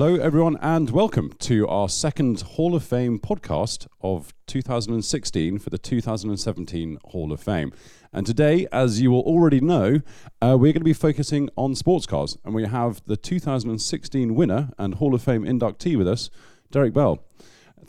Hello, everyone, and welcome to our second Hall of Fame podcast of 2016 for the 2017 Hall of Fame. And today, as you will already know, uh, we're going to be focusing on sports cars. And we have the 2016 winner and Hall of Fame inductee with us, Derek Bell.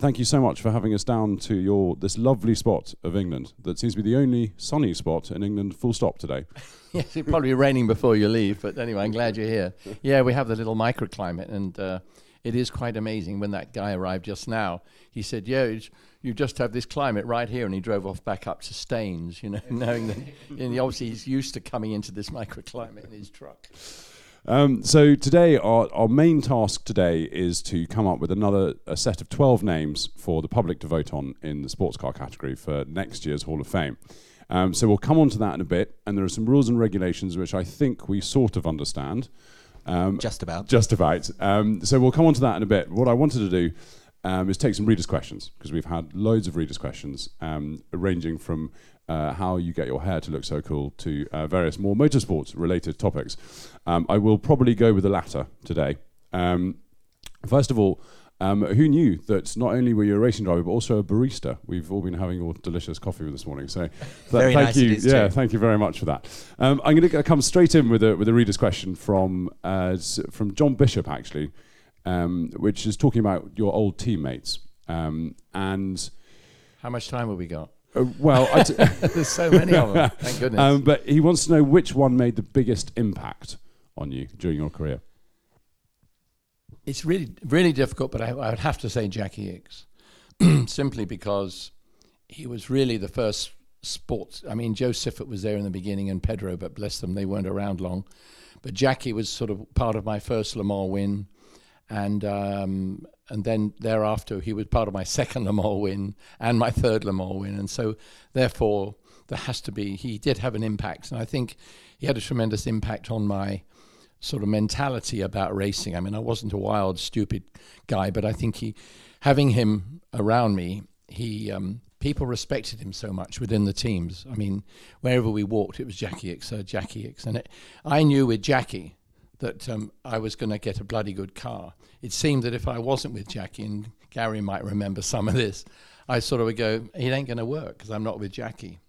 Thank you so much for having us down to your this lovely spot of England that seems to be the only sunny spot in England, full stop today. yes, it'll probably be raining before you leave, but anyway, I'm glad you're here. Yeah, we have the little microclimate, and uh, it is quite amazing. When that guy arrived just now, he said, "Yeah, you just have this climate right here," and he drove off back up to Staines, you know, knowing that. And obviously, he's used to coming into this microclimate in his truck. Um, so today, our, our main task today is to come up with another a set of 12 names for the public to vote on in the sports car category for next year's Hall of Fame. Um, so we'll come on to that in a bit, and there are some rules and regulations which I think we sort of understand. Um, just about. Just about. Um, so we'll come on to that in a bit. What I wanted to do um, is take some readers' questions because we've had loads of readers' questions, um, ranging from uh, how you get your hair to look so cool to uh, various more motorsports related topics. Um, I will probably go with the latter today. Um, first of all, um, who knew that not only were you a racing driver but also a barista? We've all been having your delicious coffee this morning. So, very thank nice you. yeah, too. thank you very much for that. Um, I'm going to come straight in with a with a reader's question from uh, from John Bishop actually, um, which is talking about your old teammates um, and. How much time have we got? Uh, well, there's so many of them. Thank goodness. Um, but he wants to know which one made the biggest impact on you during your career. It's really, really difficult, but I, I would have to say Jacky Ickx, simply because he was really the first sports. I mean, Jo Siffert was there in the beginning and Pedro, but bless them, they weren't around long. But Jacky was sort of part of my first Le Mans win, and um, and then thereafter he was part of my second Le Mans win and my third Le Mans win, and so therefore there has to be he did have an impact, and I think he had a tremendous impact on my sort of mentality about racing. I mean, I wasn't a wild, stupid guy, but I think he, having him around me, he um, people respected him so much within the teams. I mean, wherever we walked, it was Jacky Ickx, uh, Jacky Ickx, and it, I knew with Jacky that um, I was going to get a bloody good car. It seemed that if I wasn't with Jacky, and Gary might remember some of this, I sort of would go, it ain't going to work because I'm not with Jacky.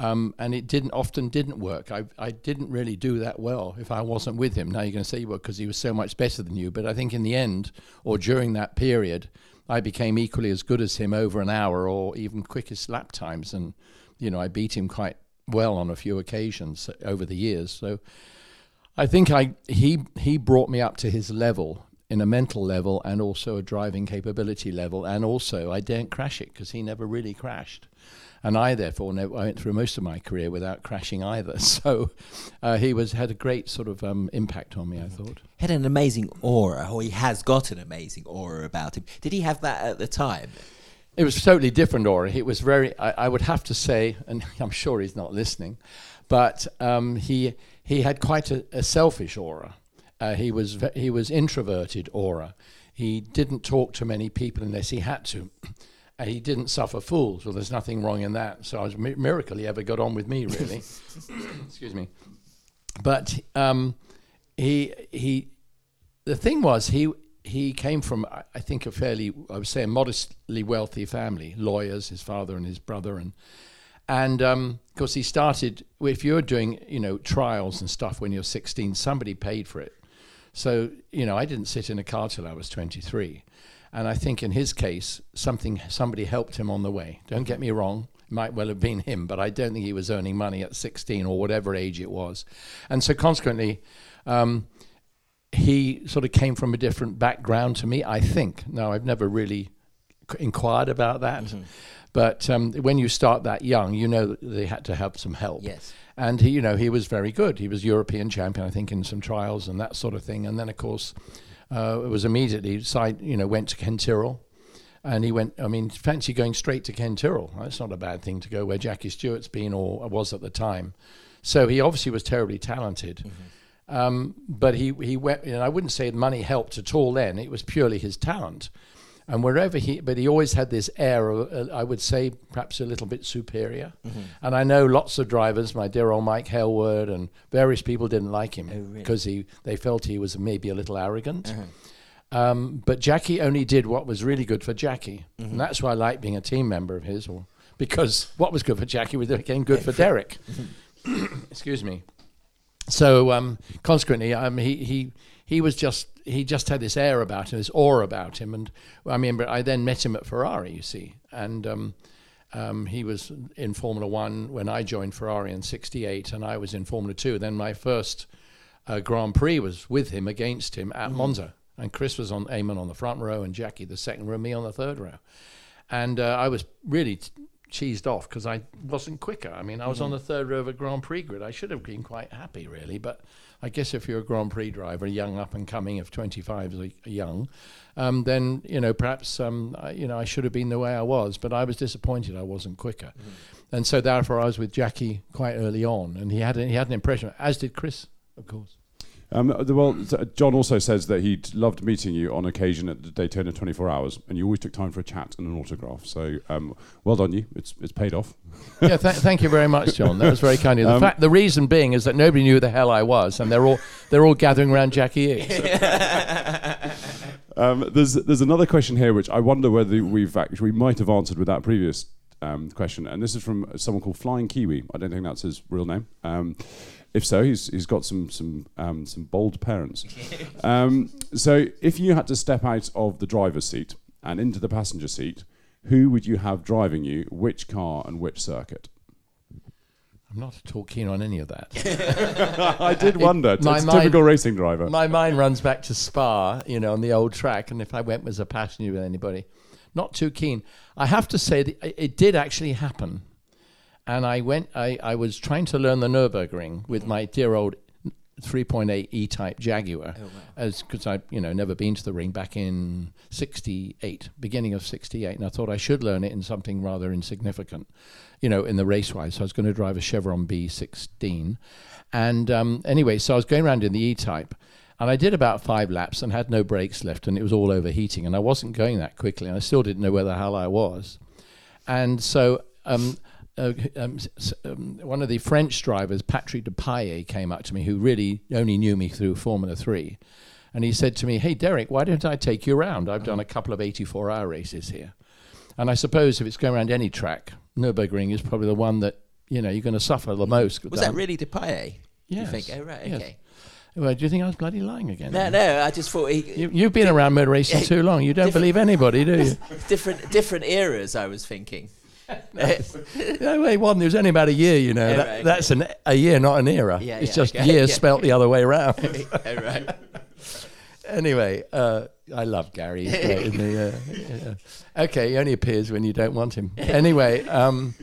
Um, and it didn't often didn't work. I, I didn't really do that well if I wasn't with him. Now you're going to say, you were because he was so much better than you. But I think in the end, or during that period, I became equally as good as him over an hour or even quickest lap times. And, you know, I beat him quite well on a few occasions over the years. So I think I he he brought me up to his level in a mental level and also a driving capability level, and also I didn't crash it because he never really crashed, and I therefore never, I went through most of my career without crashing either. So uh, he was had a great sort of um, impact on me. I thought had an amazing aura, or he has got an amazing aura about him. Did he have that at the time? It was totally different aura. It was very. I, I would have to say, and I'm sure he's not listening, but um, he he had quite a, a selfish aura. Uh, he was he was introverted aura. He didn't talk to many people unless he had to. And he didn't suffer fools. Well, there's nothing wrong in that. So it was a mi- miracle he ever got on with me, really. Excuse me. But um, he he, the thing was he he came from I think a fairly I would say a modestly wealthy family, lawyers, his father and his brother, and and um, of course, he started, if you're doing, you know, trials and stuff when you're 16, somebody paid for it. So, you know, I didn't sit in a car till I was 23. And I think in his case, something, somebody helped him on the way. Don't get me wrong. It might well have been him, but I don't think he was earning money at 16 or whatever age it was. And so consequently, um, he sort of came from a different background to me, I think. Now, I've never really inquired about that. Mm-hmm. But um, when you start that young, you know that they had to have some help. Yes. And he, you know, he was very good. He was European champion, I think, in some trials and that sort of thing. And then, of course, uh, it was immediately side, you know, went to Ken Tyrrell. And he went, I mean, fancy going straight to Ken Tyrrell. That's not a bad thing to go where Jackie Stewart's been or was at the time. So he obviously was terribly talented. Mm-hmm. Um, but he, he went, and I wouldn't say money helped at all then. It was purely his talent and wherever he, but he always had this air of, uh, I would say, perhaps a little bit superior. Mm-hmm. And I know lots of drivers, my dear old Mike Hailwood, and various people didn't like him because oh, really? he, they felt he was maybe a little arrogant. Uh-huh. Um, but Jacky only did what was really good for Jacky, and that's why I like being a team member of his, or because what was good for Jacky was again good for Derek. Excuse me. So um, consequently, um, he he he was just he just had this air about him, this aura about him, and I mean, but I then met him at Ferrari, you see, and um, um, he was in Formula One when I joined Ferrari in '68, and I was in Formula Two. Then my first uh, Grand Prix was with him against him at Monza, and Chris was on Amon on the front row, and Jackie the second row, me on the third row, and uh, I was really. T- cheesed off because I wasn't quicker. I mean, I was on the third row of a Grand Prix grid. I should have been quite happy, really. But I guess if you're a Grand Prix driver, young up and coming, if 25 is young, um, then you know perhaps um, I, you know I should have been the way I was. But I was disappointed I wasn't quicker, and so therefore I was with Jacky quite early on, and he had a, he had an impression, as did Chris, of course. Um, well, John also says that he loved meeting you on occasion at the Daytona 24 Hours, and you always took time for a chat and an autograph. So, um, well done, you. It's it's paid off. yeah, th- thank you very much, John. That was very kind of you. The Um, fact, the reason being is that nobody knew who the hell I was, and they're all they're all gathering around Jacky Ickx. Um, there's there's another question here which I wonder whether we've actually we might have answered with that previous um, question, and this is from someone called Flying Kiwi. I don't think that's his real name. If so, he's he's got some some um, some bold parents. um, so, if you had to step out of the driver's seat and into the passenger seat, who would you have driving you? Which car and which circuit? I'm not at all keen on any of that. I did wonder. It's my a mind- typical racing driver. My mind runs back to Spa, you know, on the old track, and if I went as a passenger with anybody, not too keen. I have to say that it- it did actually happen, and I went. I, I was trying to learn the Nurburgring with my dear old 3.8 E-Type Jaguar, as because I you know never been to the ring back in '68, beginning of '68, and I thought I should learn it in something rather insignificant, you know, in the race wise. So I was going to drive a Chevron B16, and um, anyway, so I was going around in the E-Type. And I did about five laps and had no brakes left, and it was all overheating. And I wasn't going that quickly, and I still didn't know where the hell I was. And so um, uh, um, um, one of the French drivers, Patrick Depailler, came up to me, who really only knew me through Formula 3. And he said to me, Hey, Derek, why don't I take you around? I've done a couple of 84 hour races here. And I suppose if it's going around any track, Nürburgring is probably the one that, you know, you're going to suffer the most. Was that really Depailler? Yes. You think? Oh, right, Yes. okay. Well, do you think I was bloody lying again? No, no, I just thought he, You, you've been around motor racing too long. You don't believe anybody, do you? different different eras. I was thinking. no, wait, one. There's only about a year, you know. Yeah, That- right, That's an, a year, not an era. Yeah, it's yeah, just okay, years spelt the other way around. right. anyway, uh, I love Gary. He's great, isn't? Yeah, yeah. Okay, he only appears when you don't want him. Anyway, um,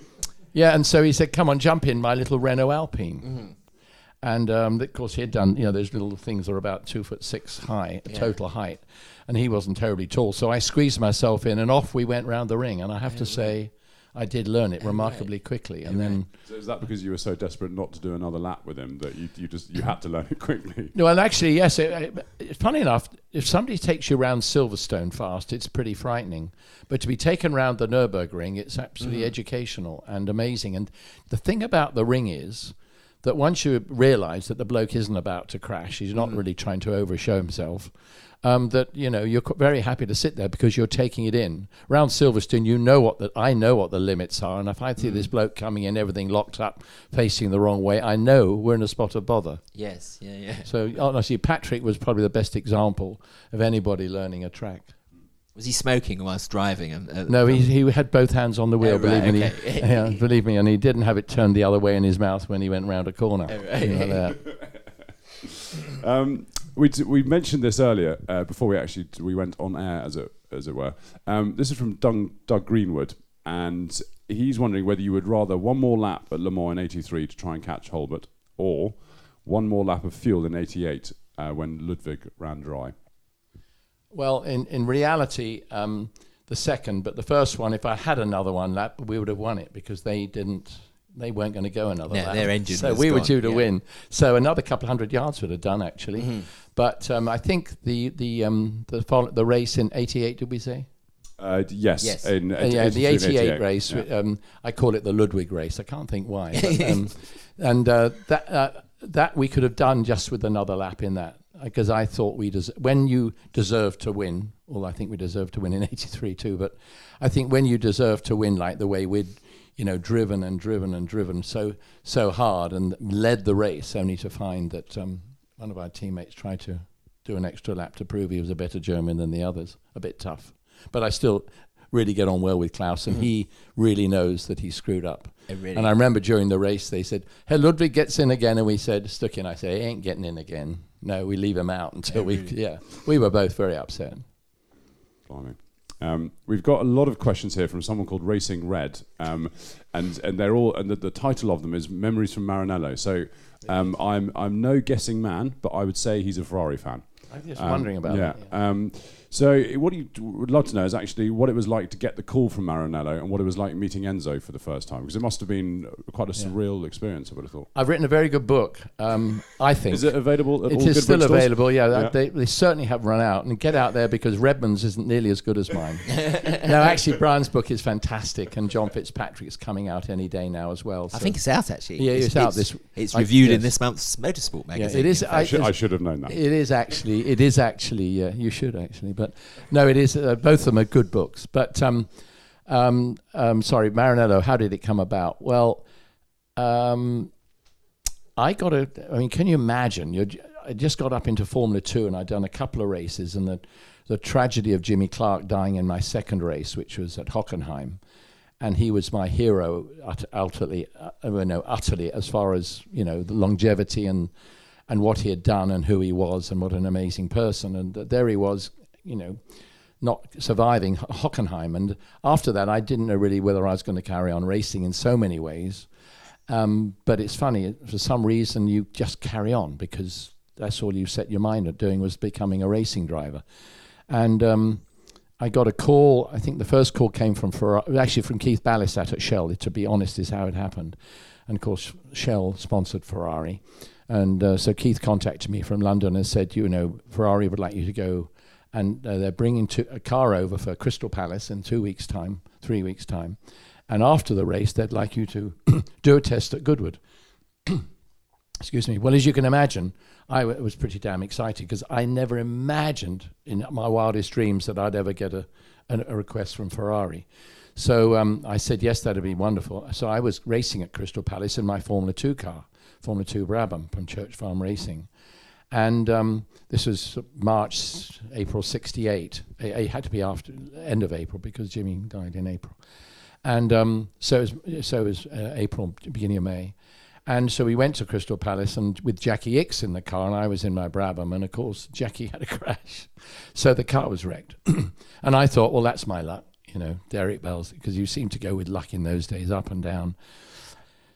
yeah, and so he said, "Come on, jump in my little Renault Alpine." And um, of course, he had done, you know, those little things are about two foot six high, total height, and he wasn't terribly tall. So I squeezed myself in, and off we went round the ring. And I have to say, I did learn it remarkably quickly. And then, So is that because you were so desperate not to do another lap with him that you, you just you had to learn it quickly? no, well, actually, yes. It, it, funny enough, if somebody takes you around Silverstone fast, it's pretty frightening. But to be taken round the Nurburgring, it's absolutely mm-hmm. educational and amazing. And the thing about the ring is that once you realise that the bloke isn't about to crash, he's not mm-hmm. really trying to overshow himself. Um, that you know you're very happy to sit there because you're taking it in. Round Silverstone, you know what the I know what the limits are, and if I see this bloke coming in, everything locked up, facing the wrong way, I know we're in a spot of bother. Yes, yeah, yeah. So honestly, Patrick was probably the best example of anybody learning a track. Was he smoking whilst driving? Um, uh, No, he, he had both hands on the wheel. Oh, right, believe me, okay. yeah, believe me, and he didn't have it turned the other way in his mouth when he went round a corner. Oh, right. You know. Um, we we mentioned this earlier uh, before we actually we went on air as it as it were. Um, this is from Doug, Doug Greenwood, and he's wondering whether you would rather one more lap at Le Mans in '83 to try and catch Holbert, or one more lap of fuel in '88 uh, when Ludwig ran dry. Well, in in reality, um, the second, but the first one, if I had another one lap, we would have won it because they didn't. They weren't going to go another No, lap. their engine So was we were due to yeah. win. So another couple of hundred yards would have done actually. Mm-hmm. But um, I think the the um, the fol- the race in '88, did we say? Uh, yes, Yes. in Uh, yeah, the 83 and 88, race. Yeah. Um, I call it the Ludwig race. I can't think why. But, um, and uh, that uh, that we could have done just with another lap in that. because I thought we des- when you deserve to win. Well, I think we deserved to win in '83 too. But I think when you deserve to win, like the way we'd, you know, driven and driven and driven so so hard and led the race, only to find that um, one of our teammates tried to do an extra lap to prove he was a better German than the others. A bit tough, but I still really get on well with Klaus, and he really knows that he screwed up. Really- And I remember during the race, they said, "Hey, Ludwig gets in again," and we said, "Stuck in." I say, "He ain't getting in again." No, we leave him out until we. Yeah, we were both very upset. Blimey. Um, we've got a lot of questions here from someone called Racing Red, um, and and they're all and the, the title of them is Memories from Maranello. So um, I'm I'm no guessing man, but I would say he's a Ferrari fan. I was just Um, wondering about yeah. that. Um, so what you would love to know is actually what it was like to get the call from Maranello and what it was like meeting Enzo for the first time because it must have been quite a surreal experience. I would have thought. I've written a very good book. Um, I think Is it available at It all is good still bookstores? available. Yeah, Yeah. They, they certainly have run out. And get out there because Redman's isn't nearly as good as mine. no, actually, Brian's book is fantastic, and John Fitzpatrick's coming out any day now as well. I think it's out actually. Yeah, it's out this- It's I- reviewed in this month's Motorsport yeah, magazine. it is. I, I should, I should have known that. It is actually. It is actually. Yeah, you should actually. But no, it is. Uh, both of them are good books. But um, um, um, sorry, Maranello. How did it come about? Well, um, I got a. I mean, can you imagine? You're, j- I just got up into Formula Two, and I'd done a couple of races, and the the tragedy of Jimmy Clark dying in my second race, which was at Hockenheim, and he was my hero utterly, uh, no, utterly as far as you know the longevity and and what he had done and who he was and what an amazing person. And there he was, you know, not surviving Hockenheim. And after that, I didn't know really whether I was going to carry on racing in so many ways. Um, but it's funny, for some reason, you just carry on because that's all you set your mind at doing was becoming a racing driver. And um, I got a call. I think the first call came from Ferrari, actually from Keith Ballisat at Shell. To be honest, is how it happened. And of course, Shell sponsored Ferrari, and uh, so Keith contacted me from London and said, you know, Ferrari would like you to go, and uh, they're bringing to, a car over for Crystal Palace in two weeks' time, three weeks' time, and after the race, they'd like you to do a test at Goodwood. Excuse me. Well, as you can imagine, I w- was pretty damn excited because I never imagined in my wildest dreams that I'd ever get a, a, request from Ferrari. So um, I said, yes, that'd be wonderful. So I was racing at Crystal Palace in my Formula 2 car, Formula 2 Brabham from Church Farm Racing. And um, this was March, April 68. It, had to be after end of April because Jimmy died in April. And um, so it was, so it was uh, April, beginning of May. And so we went to Crystal Palace and with Jacky Ickx in the car, and I was in my Brabham, and of course Jacky had a crash, so the car was wrecked. and I thought, well, that's my luck, you know, Derek Bell's, because you seem to go with luck in those days, up and down.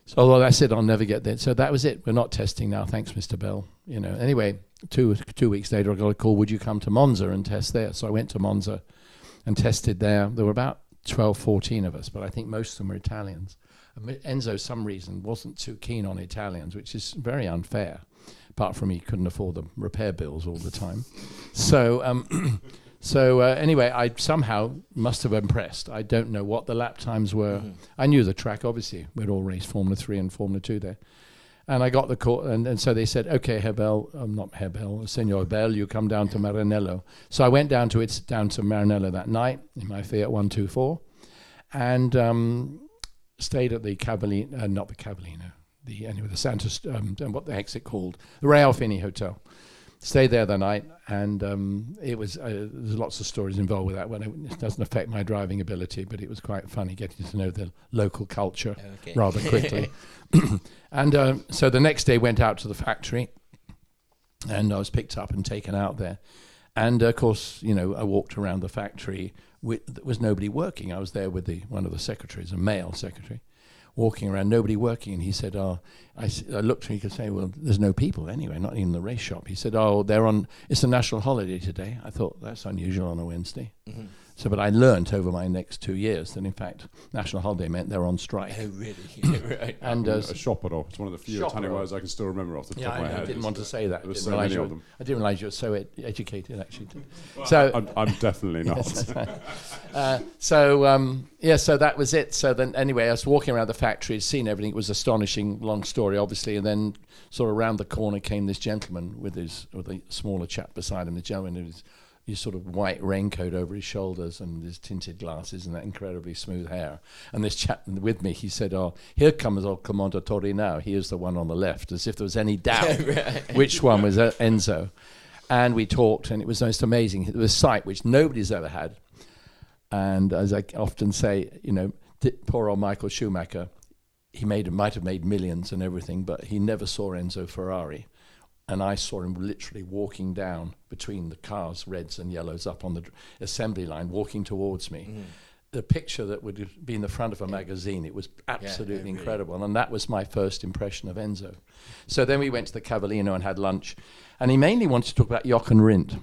So although I said I'll never get there, so that was it. We're not testing now, thanks, Mr. Bell. You know. Anyway, two two weeks later, I got a call. Would you come to Monza and test there? So I went to Monza and tested there. There were about 12, 14 of us, but I think most of them were Italians. Enzo, some reason, wasn't too keen on Italians, which is very unfair. Apart from he couldn't afford the repair bills all the time. So, um, so uh, anyway, I somehow must have impressed. I don't know what the lap times were. I knew the track, obviously. We'd all raced Formula Three and Formula Two there. And I got the call, and, and so they said, "Okay, Hebel, um, not Hebel, Senor Bell, you come down to Maranello." So I went down to it, down to Maranello that night in my Fiat One Two Four, and um, stayed at the Cavallino, uh, not the Cavallino, the anyway the Santos, um, what the heck's it called, the Real Fini Hotel. Stayed there the night, and um, it was uh, there's lots of stories involved with that. When it, doesn't affect my driving ability, but it was quite funny getting to know the local culture Okay. rather quickly. and uh, so the next day went out to the factory, and I was picked up and taken out there. And of course, you know, I walked around the factory. With, there was nobody working. I was there with the one of the secretaries, a male secretary, walking around, nobody working. And he said, "Oh," I, looked him. He could say, "Well, there's no people anyway, not even the race shop." He said, "Oh, they're on. It's a national holiday today." I thought that's unusual on a Wednesday. Mm-hmm. So, but I learnt over my next two years that in fact national holiday meant they're on strike. Oh, really? Yeah, right. And uh, a shopper. It's one of the few Italian words I can still remember off the top yeah, of my I, I didn't want to say that. There were so many of were- them. I didn't realize you were so ed- educated actually. Well, so I'm, I'm definitely not. Uh, so um, yeah, so that was it. So then, anyway, I was walking around the factory, seeing everything. It was astonishing, long story, obviously. And then, sort of around the corner came this gentleman with his with a smaller chap beside him. The gentleman with his, his sort of white raincoat over his shoulders and his tinted glasses and that incredibly smooth hair. And this chap with me, he said, "Oh, here comes old Commendatore now. Here's the one on the left," as if there was any doubt which one was uh, Enzo. And we talked, and it was most amazing. It was a sight which nobody's ever had. And as I often say, you know, poor old Michael Schumacher, he made might have made millions and everything, but he never saw Enzo Ferrari. And I saw him literally walking down between the cars, reds and yellows, up on the assembly line, walking towards me. The picture that would be in the front of a magazine, it was absolutely really. incredible. And that was my first impression of Enzo. So then we went to the Cavallino and had lunch. And he mainly wanted to talk about Jochen Rindt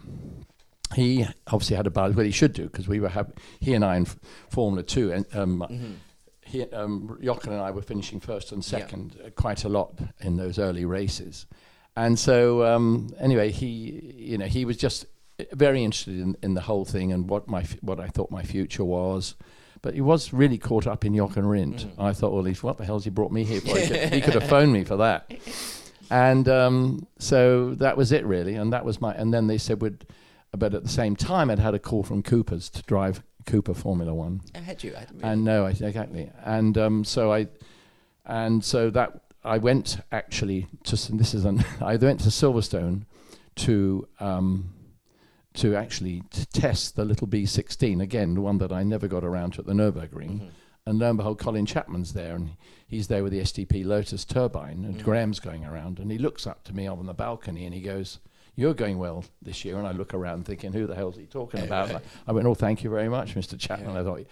he obviously had a buzz. Well, he should do because we were hap- he and I in f- Formula Two, and um, he, um, Jochen and I were finishing first and second uh, quite a lot in those early races, and so um, anyway, he you know he was just very interested in, in the whole thing and what my what I thought my future was. But he was really caught up in Jochen Rindt. I thought, well, he's, what the hell's he brought me here for? He could, he could have phoned me for that. And um, so that was it, really. And that was my. And then they said, would, but at the same time, I'd had a call from Cooper's to drive Cooper Formula One. I had you. I didn't. And no, I, exactly. And um, so I, and so that I went actually to this is an I went to Silverstone to um, to actually to test the little B16 again, the one that I never got around to at the Nurburgring. Mm-hmm. And lo and behold, Colin Chapman's there, and he's there with the STP Lotus turbine, and Mm. Graham's going around, and he looks up to me on the balcony, and he goes, "You're going well this year." And I look around, thinking, "Who the hell's he talking about?" I, I went, "Oh, thank you very much, Mr. Chapman." I thought,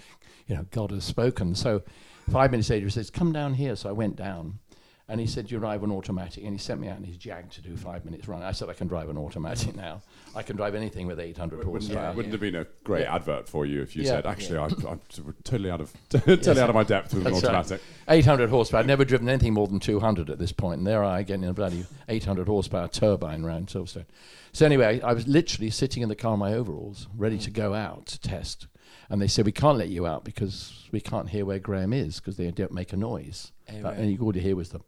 you know, God has spoken. So five minutes later, he says, "Come down here." So I went down, and he said, "You drive an automatic," and he sent me out in his Jag to do five minutes run. I said, "I can drive an automatic now. I can drive anything with 800 Wouldn't, horsepower." wouldn't have been a great Yeah. advert for you if you Yeah. said, "Actually, I'm, I'm totally out of totally out of my depth with an That's right. automatic." 800 horsepower. I'd never driven anything more than 200 at this point, and there I get in a bloody 800 horsepower turbine round Silverstone. So anyway, I was literally sitting in the car in my overalls, ready to go out to test. And they said, we can't let you out because we can't hear where Graham is because they don't make a noise. Oh, But- right. And all you hear was the,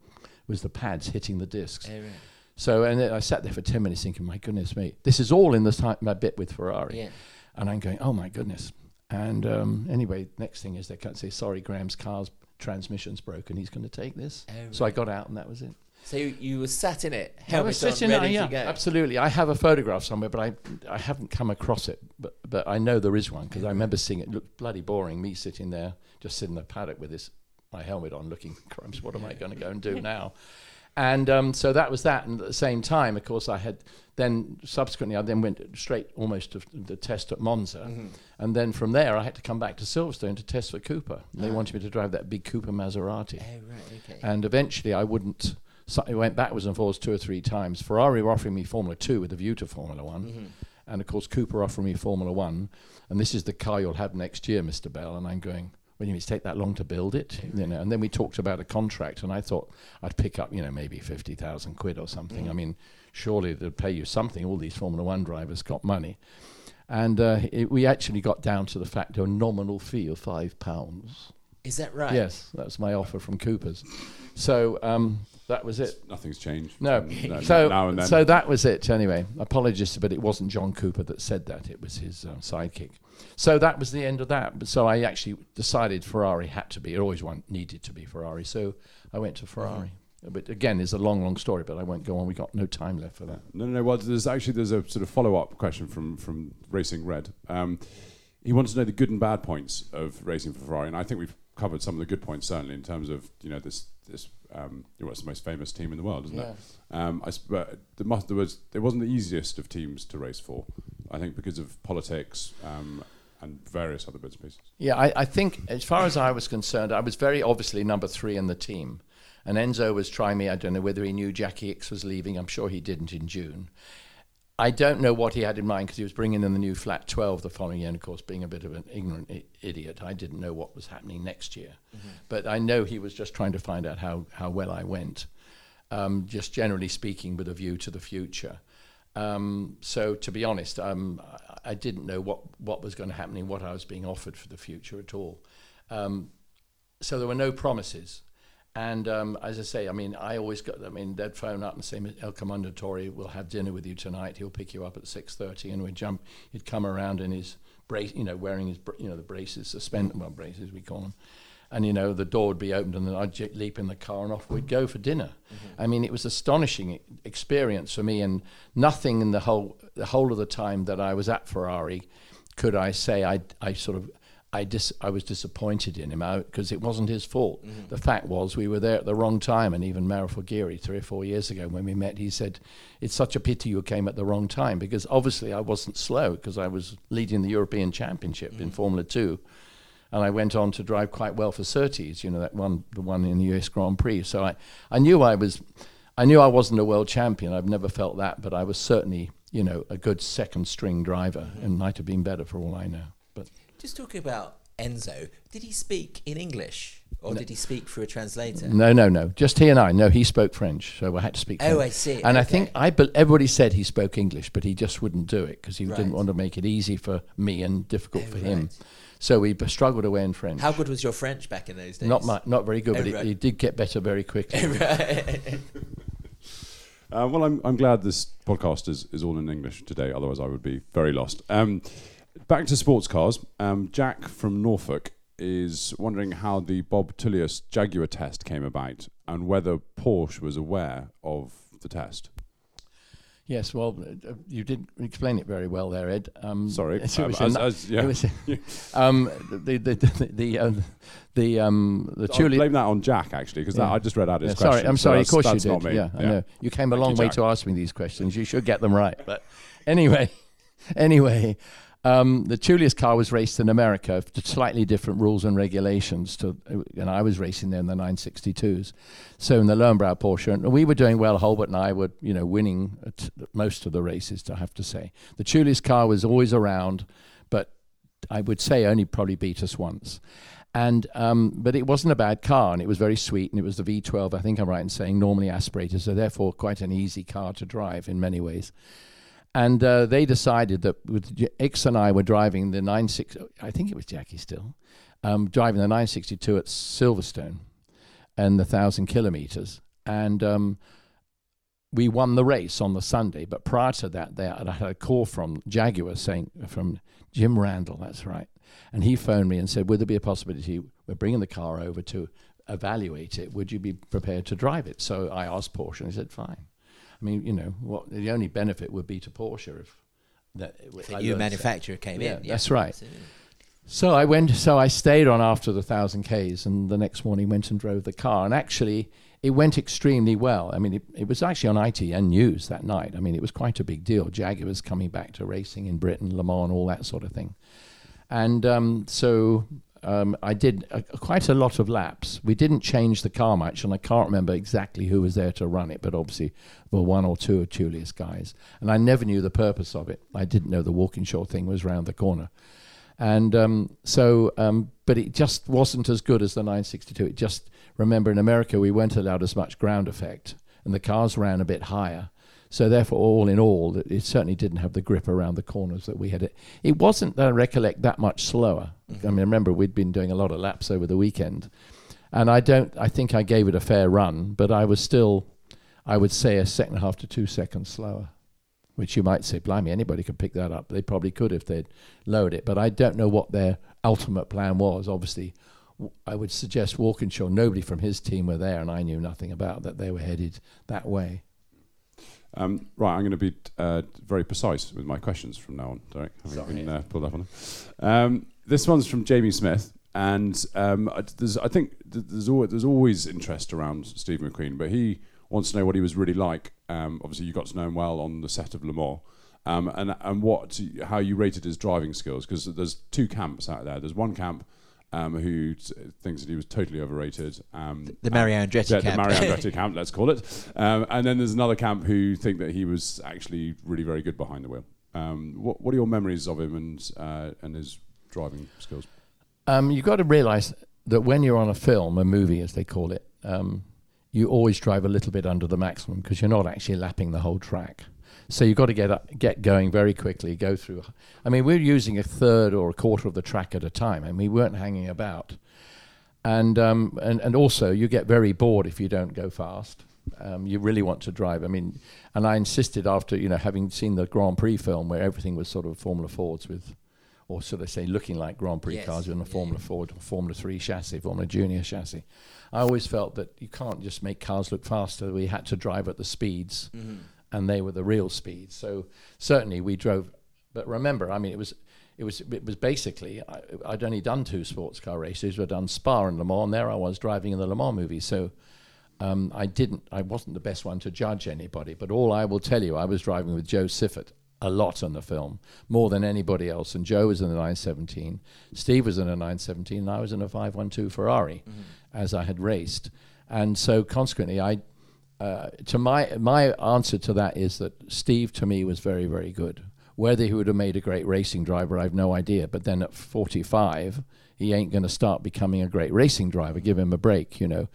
was the pads hitting the discs. Oh, right. So and then I sat there for 10 minutes thinking, my goodness me, this is all in the time, my bit with Ferrari. Yeah. And I'm going, oh my goodness. And um, anyway, next thing is they can't say, sorry, Graham's car's transmission's broken. He's going to take this. Oh, So I got out and that was it. So you, you were sat in it, I was on, ready there, yeah, to go. absolutely. I have a photograph somewhere, but I I haven't come across it. But but I know there is one because I remember seeing it. it. Looked bloody boring. Me sitting there, just sitting in the paddock with this my helmet on, looking, crumbs. What am I going to go and do now? And um, so that was that. And at the same time, of course, I had then subsequently I then went straight almost to the test at Monza, Mm-hmm. and then from there I had to come back to Silverstone to test for Cooper. And they wanted me to drive that big Cooper Maserati. Oh, right, okay. And eventually I wouldn't. So I went backwards and forwards two or three times. Ferrari were offering me Formula Two with a view to Formula One, Mm-hmm. and of course Cooper offering me Formula One. And this is the car you'll have next year, Mr. Bell. And I'm going. When you take that long to build it, you know, and then we talked about a contract, and I thought I'd pick up, you know, maybe fifty thousand quid or something. I mean, surely they'd pay you something. All these Formula One drivers got money, and uh, it, we actually got down to the fact of a nominal fee of five pounds. Is that right? Yes, that was my offer from Cooper's. So um, that was it. Nothing's changed. No. No, so now and then. so that was it. Anyway, apologies, but it wasn't John Cooper that said that. It was his uh, sidekick. So that was the end of that. So I actually decided Ferrari had to be. It always want, needed to be Ferrari. So I went to Ferrari. But again, it's a long, long story. But I won't go on. We got no time left for that. No, no, no. Well, there's actually there's a sort of follow-up question from from Racing Red. Um, he wants to know the good and bad points of racing for Ferrari, and I think we've covered some of the good points certainly in terms of you know this this um, what's the most famous team in the world, isn't it? Um, I sp- but there must there was it wasn't the easiest of teams to race for. I think because of politics um, and various other bits and pieces. Yeah, I, I think as far as I was concerned, I was very obviously number three in the team. And Enzo was trying me. I don't know whether he knew Jacky Ickx was leaving. I'm sure he didn't in June. I don't know what he had in mind because he was bringing in the new flat 12 the following year. And of course, being a bit of an ignorant I- idiot, I didn't know what was happening next year. But I know he was just trying to find out how, how well I went, um, just generally speaking, with a view to the future. Um, so, to be honest, um, I, didn't know what, what was going to happen and what I was being offered for the future at all. Um, so, there were no promises. And um, as I say, I mean, I always got. I mean, they'd phone up and say, "El Commendatore will have dinner with you tonight. He'll pick you up at six thirty, and we'd jump. He'd come around in his brace, you know, wearing his, you know, the braces, suspended well, braces we call them, and you know, the door would be opened, and then I'd j- leap in the car, and off we'd go for dinner. Mm-hmm. I mean, it was astonishing experience for me, and nothing in the whole the whole of the time that I was at Ferrari could I say I I sort of I dis- I was disappointed in him uh, because it wasn't his fault. Mm-hmm. The fact was we were there at the wrong time, and even Mauro Forghieri three or four years ago when we met, he said, "It's such a pity you came at the wrong time because obviously I wasn't slow because I was leading the European Championship in mm-hmm. Formula Two, and I went on to drive quite well for Surtees, you know that one the one in the US Grand Prix. So I I knew I was I knew I wasn't a world champion. I've never felt that, but I was certainly you know a good second string driver mm-hmm. and might have been better for all I know. But Just talking about Enzo, did he speak in English or did he speak through a translator? No, no, no. Just he and I. No, he spoke French, so I had to speak. Oh, French. I see. And I think I be- everybody said he spoke English, but he just wouldn't do it because he Right. didn't want to make it easy for me and difficult Oh, for him. Right. So we struggled away in French. How good was your French back in those days? Not mu- not very good, but right. he, he did get better very quickly. right. Uh, well, I'm, I'm glad this podcast is, is all in English today, otherwise, I would be very lost. Um, back to sports cars. Um, Jack from Norfolk is wondering how the Bob Tullius Jaguar test came about and whether Porsche was aware of the test. Yes, well, uh, you didn't explain it very well there, Ed. Um, Sorry. it was as- a- as- yeah. was the the the uh, the um the Tulip. blame that on Jack, actually, because Yeah. I just read out his Yeah, question. sorry, I'm so sorry. Of that's- course you that's did. not me. Yeah, I know. You came a Thank long you, way to ask me these questions. You should get them right. But anyway, anyway, um, the Tullius car was raced in America slightly different rules and regulations. To and I was racing there in the 962s. So in the Löwenbräu Porsche, and we were doing well. Holbert and I were, you know, winning most of the races. I have to say, the Tullius car was always around, but I would say only probably beat us once. And um, but it wasn't a bad car, and it was very sweet, and it was the V12. I think I'm right in saying normally aspirated, so therefore quite an easy car to drive in many ways. And uh, they decided that with Ickx and I were driving the 96. I think it was Jacky still um, driving the 962 at Silverstone, and the thousand kilometers, and um, we won the race on the Sunday. But prior to that, they, I had a call from Jaguar saying from Jim Randle. That's right. And he phoned me and said, Would there be a possibility we're bringing the car over to evaluate it? Would you be prepared to drive it? So I asked Porsche, and he said, Fine. I mean, you know, what the only benefit would be to Porsche if that If a new manufacturer came Yeah, in. that's right. Absolutely. So I went. So I stayed on after the thousand k's, and the next morning went and drove the car. And actually, it went extremely well. I mean, it, it was actually on ITN News that night. I mean, it was quite a big deal. Jaguar was coming back to racing in Britain, Le Mans, all that sort of thing. And um, so um, I did uh quite a lot of laps. We didn't change the car much, and I can't remember exactly who was there to run it, but obviously were one or two of Tullius guys. And I never knew the purpose of it. I didn't know the Walkinshaw thing was round the corner. And um, so, um, but it just wasn't as good as the 962. It just, remember in America, we weren't allowed as much ground effect, and the cars ran a bit higher. So therefore, all in all, it, certainly didn't have the grip around the corners that we had. It, it wasn't, that I recollect, that much slower. I mm-hmm. mean, I remember we'd been doing a lot of laps over the weekend, and I don't. I think I gave it a fair run, but I was still, I would say, a second and a half to two seconds slower. Which you might say, blimey, anybody could pick that up. They probably could if they'd lowered it, but I don't know what their ultimate plan was. Obviously, w- I would suggest Walkinshaw. Nobody from his team were there, and I knew nothing about that. They were headed that way. Um, right, I'm going to be uh, very precise with my questions from now on, Derek. Having Sorry. been uh, pulled up on them. Um, this one's from Jamie Smith, and um, I, there's, I think there's always, there's always interest around Steve McQueen, but he wants to know what he was really like. Um, obviously, you got to know him well on the set of Le Mans. Um, and and what how you rated his driving skills because there's two camps out there. There's one camp um, who t- thinks that he was totally overrated. Um, The Mario Andretti the, the camp. Mario Andretti camp, let's call it. Um, and then there's another camp who think that he was actually really very good behind the wheel. Um, what, what are your memories of him and uh, and his driving skills? Um, you've got to realise that when you're on a film, a movie as they call it, um, you always drive a little bit under the maximum because you're not actually lapping the whole track. So you've got to get up, get going very quickly. Go through. I mean, we're using a third or a quarter of the track at a time, and we weren't hanging about. And um, and and also, you get very bored if you don't go fast. Um, you really want to drive. I mean, and I insisted after you know having seen the Grand Prix film where everything was sort of Formula Fords with or should I say, looking like Grand Prix Yes, cars in a Formula yeah. Ford Formula 3 chassis, Formula Junior chassis. I always felt that you can't just make cars look faster. We had to drive at the speeds, Mm-hmm. And they were the real speed. So certainly we drove. But remember, I mean, it was. It was it was basically I, I'd only done two sports car races. I'd done Spa and Le Mans. And there I was driving in the Le Mans movie. So um, I didn't. I wasn't the best one to judge anybody. But all I will tell you, I was driving with Jo Siffert a lot on the film, more than anybody else. And Jo was in a 917, Steve was in a 917, and I was in a 512 Ferrari, as I had raced. And so consequently, I. Uh, to my my answer to that is that Steve to me was very very good. Whether he would have made a great racing driver, I've no idea. But then at 45, he ain't going to start becoming a great racing driver. Give him a break, you know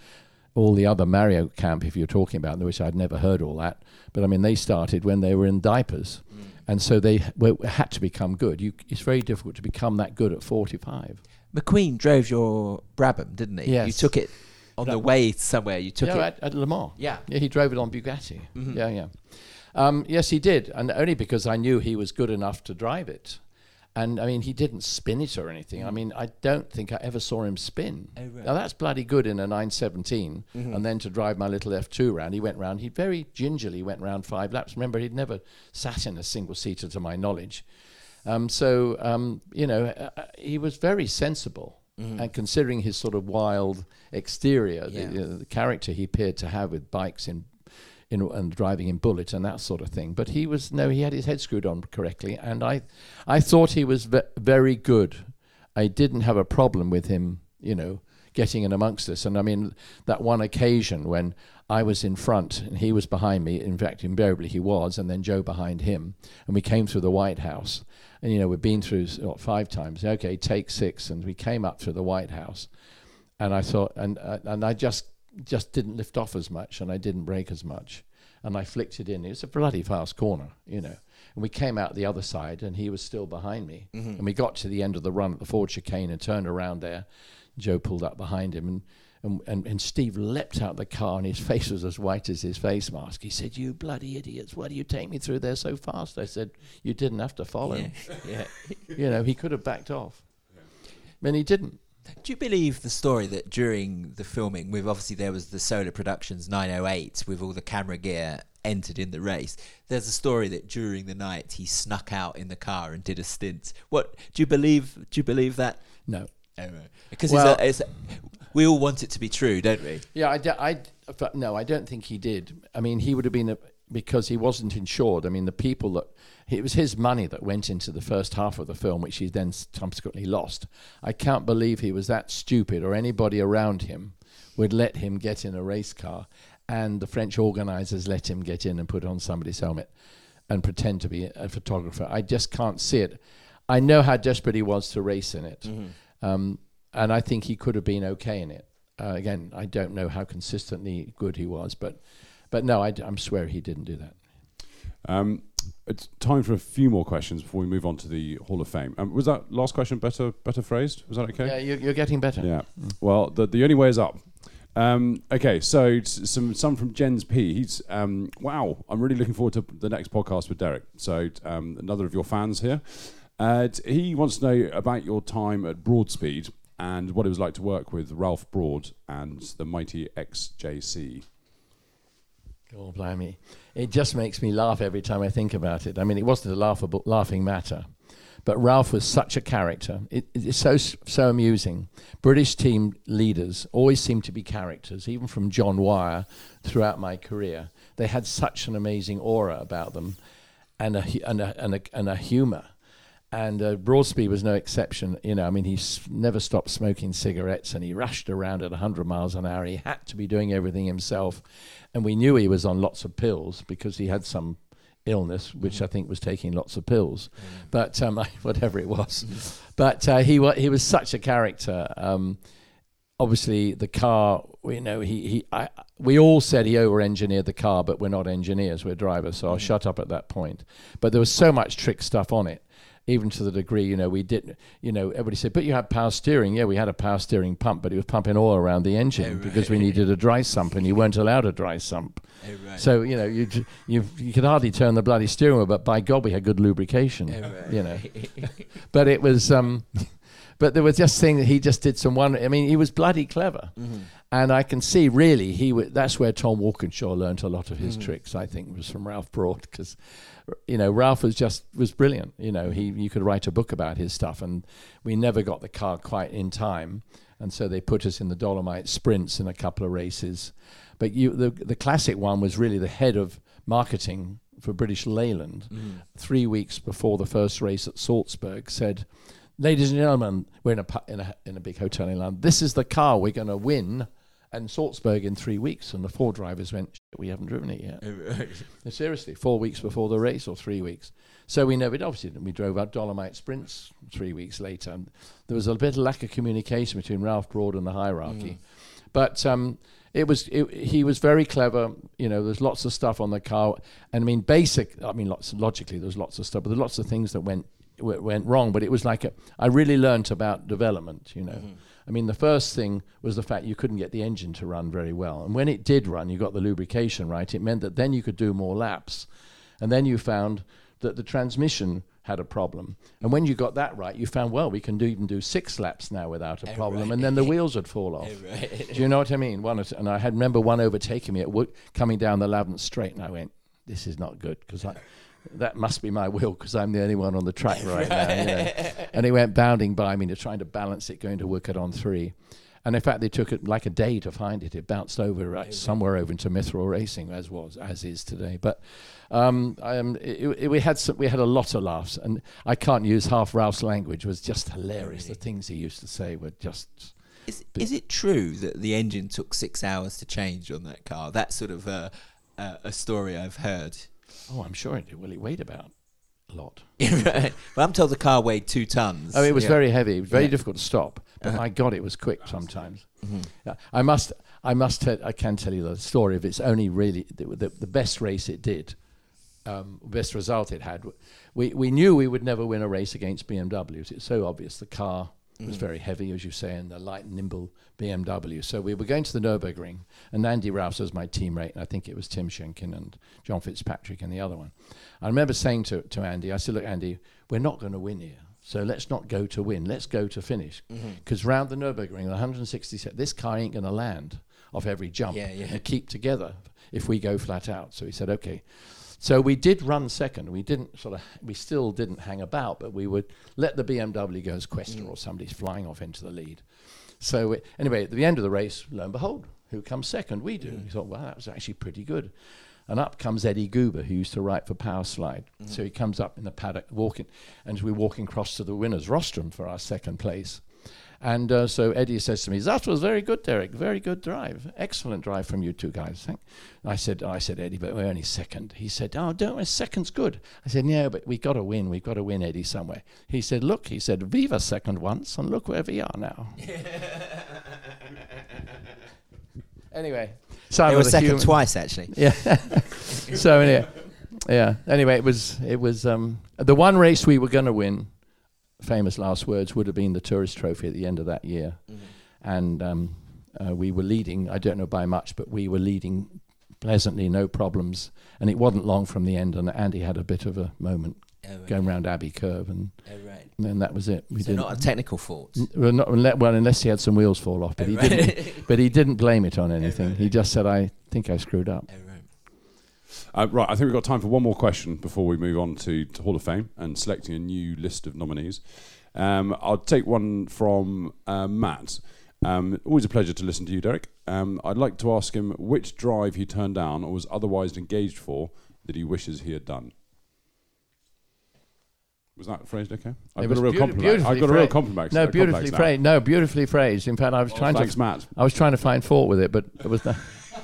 all the other Mario camp, if you're talking about, which I'd never heard all that, but I mean, they started when they were in diapers. And so they w- had to become good. You, it's very difficult to become that good at 45. McQueen drove your Brabham, didn't he? You took it on the way somewhere. You took yeah, it. at, at Le Mans. Yeah. Yeah, he drove it on Bugatti. Yeah, yeah. Um, yes, he did. And only because I knew he was good enough to drive it. And I mean, he didn't spin it or anything. I mean, I don't think I ever saw him spin. Oh, right. Now, that's bloody good in a 917. And then to drive my little F2 round, he went round, he very gingerly went round five laps. Remember, he'd never sat in a single seater to my knowledge. Um, so, um, you know, uh, uh, he was very sensible. And considering his sort of wild exterior, Yeah. the, uh, the character he appeared to have with bikes in, in and driving in Bullitt and that sort of thing. But he was no, he had his head screwed on correctly, and I, I thought he was ve- very good. I didn't have a problem with him, you know, getting in amongst us. And I mean, that one occasion when I was in front and he was behind me, in fact, invariably he was, and then Jo behind him, and we came through the White House. And, you know, we've been through what, five times. Okay, take six. And we came up through the White House. And I thought, and, uh, and I just just didn't lift off as much and I didn't break as much. And I flicked it in. It was a bloody fast corner, you know. And we came out the other side and he was still behind me. And we got to the end of the run at the Ford chicane and turned around there. Jo pulled up behind him and, and, and, and Steve leapt out the car and his face was as white as his face mask. He said, You bloody idiots, why do you take me through there so fast? I said, You didn't have to follow. Yeah. yeah. You know, he could have backed off. And he didn't. Do you believe the story that during the filming, with obviously there was the Solar Productions 908 with all the camera gear entered in the race? There's a story that during the night he snuck out in the car and did a stint. What do you believe? Do you believe that? No. Oh, because Well- it's a, it's we all want it to be true, don't we? Yeah, I, I no, I don't think he did. I mean, he would have been a, because he wasn't insured. I mean, the people that it was his money that went into the first half of the film, which he then subsequently lost. I can't believe he was that stupid, or anybody around him would let him get in a race car, and the French organisers let him get in and put on somebody's helmet and pretend to be a photographer. I just can't see it. I know how desperate he was to race in it. Um, and I think he could have been okay in it. Uh, again, I don't know how consistently good he was, but but no, I, am swear he didn't do that. Um, it's time for a few more questions before we move on to the Hall of Fame. Um, was that last question better better phrased? Was that okay? Yeah, you're, you're getting better. Yeah. Well, the the only way is up. Um, okay, so some some from Jens P. He's um, wow. I'm really looking forward to the next podcast with Derek. So um, another of your fans here. Uh, he wants to know about your time at Broadspeed and what it was like to work with Ralph Broad and the mighty XJC. Oh, blimey. It just makes me laugh every time I think about it. I mean, it wasn't a laughable, laughing matter, but Ralph was such a character. It, it's so, so amusing. British team leaders always seem to be characters, even from John Wyer throughout my career. They had such an amazing aura about them and a, and a, and a, and a humor. And uh, Broadspeed was no exception. You know, I mean, he s- never stopped smoking cigarettes, and he rushed around at 100 miles an hour. He had to be doing everything himself, and we knew he was on lots of pills because he had some illness, which I think was taking lots of pills, but um, whatever it was. but uh, he wa- he was such a character. Um, obviously, the car, you know, he he I, we all said he over-engineered the car, but we're not engineers, we're drivers. So I'll shut up at that point. But there was so much trick stuff on it. Even to the degree, you know, we didn't, you know, everybody said, but you had power steering. Yeah, we had a power steering pump, but it was pumping oil around the engine Oh, because we needed a dry sump and you weren't allowed a dry sump. Oh, right. So you know you you you could hardly turn the bloody steering wheel, but by God we had good lubrication. Oh, right. You know, but it was um, but there was just thing that he just did some one. I mean, he was bloody clever, Mm-hmm. and I can see really he w- that's where Tom Walkinshaw learnt a lot of his tricks. I think was from Ralph Broad because. You know, Ralph was just was brilliant. You know, he you could write a book about his stuff, and we never got the car quite in time, and so they put us in the Dolomite sprints in a couple of races. But you, the the classic one was really the head of marketing for British Leyland. Mm. Three weeks before the first race at Salzburg, said, "Ladies and gentlemen, we're in a in a in a big hotel in London. This is the car we're going to win." And Salzburg in three weeks, and the four drivers went, "Shit, "We haven't driven it yet." Seriously, four weeks before the race or three weeks. So we never, obviously, we drove our Dolomite sprints three weeks later. And there was a bit of lack of communication between Ralph Broad and the hierarchy. But um, it was, it, he was very clever. You know, there's lots of stuff on the car. And I mean, basic, I mean, lots, logically, there's lots of stuff, but there's lots of things that went, w- went wrong. But it was like, a, I really learnt about development, you know. I mean, the first thing was the fact you couldn't get the engine to run very well. And when it did run, you got the lubrication right. It meant that then you could do more laps. And then you found that the transmission had a problem. And when you got that right, you found, well, we can do, even do six laps now without a Oh, problem. right. And then the wheels would fall off. Oh, right. Do you know what I mean? One, at- and I had remember one overtaking me at Wood, coming down the Lavant Straight, and I went, "This is not good," because I. That must be my will because I'm the only one on the track right now. You know. And he went bounding by me, to trying to balance it, going to work it on three. And in fact, they took it like a day to find it. It bounced over right, somewhere over into Mithril Racing, as was, as is today. But um, um, it, it- we had some, we had a lot of laughs, and I can't use half Ralph's language. It was just hilarious. The things he used to say were just Is, is it true that the engine took six hours to change on that car? That's sort of a, a, a story I've heard. Oh, I'm sure it did. Well, it weighed about a lot. Well, I'm told the car weighed two tons. Oh, it was Yeah. very heavy. It was very Yeah. difficult to stop. But Uh-huh. my God, it was quick sometimes. Mhm. Yeah, I must, I must, tell, I can tell you the story of it's only really the, the, the best race it did, um, best result it had. We we knew we would never win a race against BMWs. It's so obvious. The car was Mhm. very heavy, as you say, and the light, nimble BMW. So we were going to the Nurburgring, and Andy Rouse was my teammate, and I think it was Tim Schenken and John Fitzpatrick and the other one. I remember saying to, to Andy, I said, "Look, Andy, we're not going to win here." So let's not go to win. Let's go to finish. Because round the Nurburgring, the 160 set, this car ain't going to land off every jump Yeah, yeah. and keep together if we go flat out. So he said, okay. So we did run second. We didn't sort of, we still didn't hang about, but we would let the BMW go as Quester Mm. or somebody's flying off into the lead. So it, anyway, at the end of the race, lo and behold, who comes second? We do. Mm. We thought, wow, that was actually pretty good. And up comes Eddie Goober, who used to write for Power Slide. Mm-hmm. So he comes up in the paddock, walking, and we're walking across to the winner's rostrum for our second place. And uh, so Eddie says to me, "That was very good, Derek. Very good drive. Excellent drive from you two guys." Thank. I said, "I said, Eddie, but we're only second. He said, "Oh, don't worry, second's good." I said, "No, but we got to win. We've got to win, Eddie, somewhere." He said, "Look," he said, "Viva second once, and look where we are now." anyway, so I They were was second human- twice, actually. yeah. so anyway, yeah. Anyway, it was it was um, the one race we were going to win. Famous last words would have been the Tourist Trophy at the end of that year, and um, uh, we were leading. I don't know by much, but we were leading pleasantly, no problems. And it wasn't long from the end, and Andy had a bit of a moment Oh, right. going round Abbey Curve, and, Oh, right. and then that was it. We so didn't. not a technical fault. N- well, not, unle- well, unless he had some wheels fall off, but Oh, he right. didn't. But he didn't blame it on anything. He just said, "I think I screwed up." Right. Uh, right, I think we've got time for one more question before we move on to, to Hall of Fame and selecting a new list of nominees. Um, I'll take one from uh, Matt. Um, always a pleasure to listen to you, Derek. Um, I'd like to ask him which drive he turned down or was otherwise engaged for that he wishes he had done. Was that phrased okay? It I've got a real beauti- compliment. I've got a real compliment. No, beautifully phrased. No, beautifully phrased. In fact, I was Oh, trying thanks, to. Matt. I was trying to find fault with it, but it was the.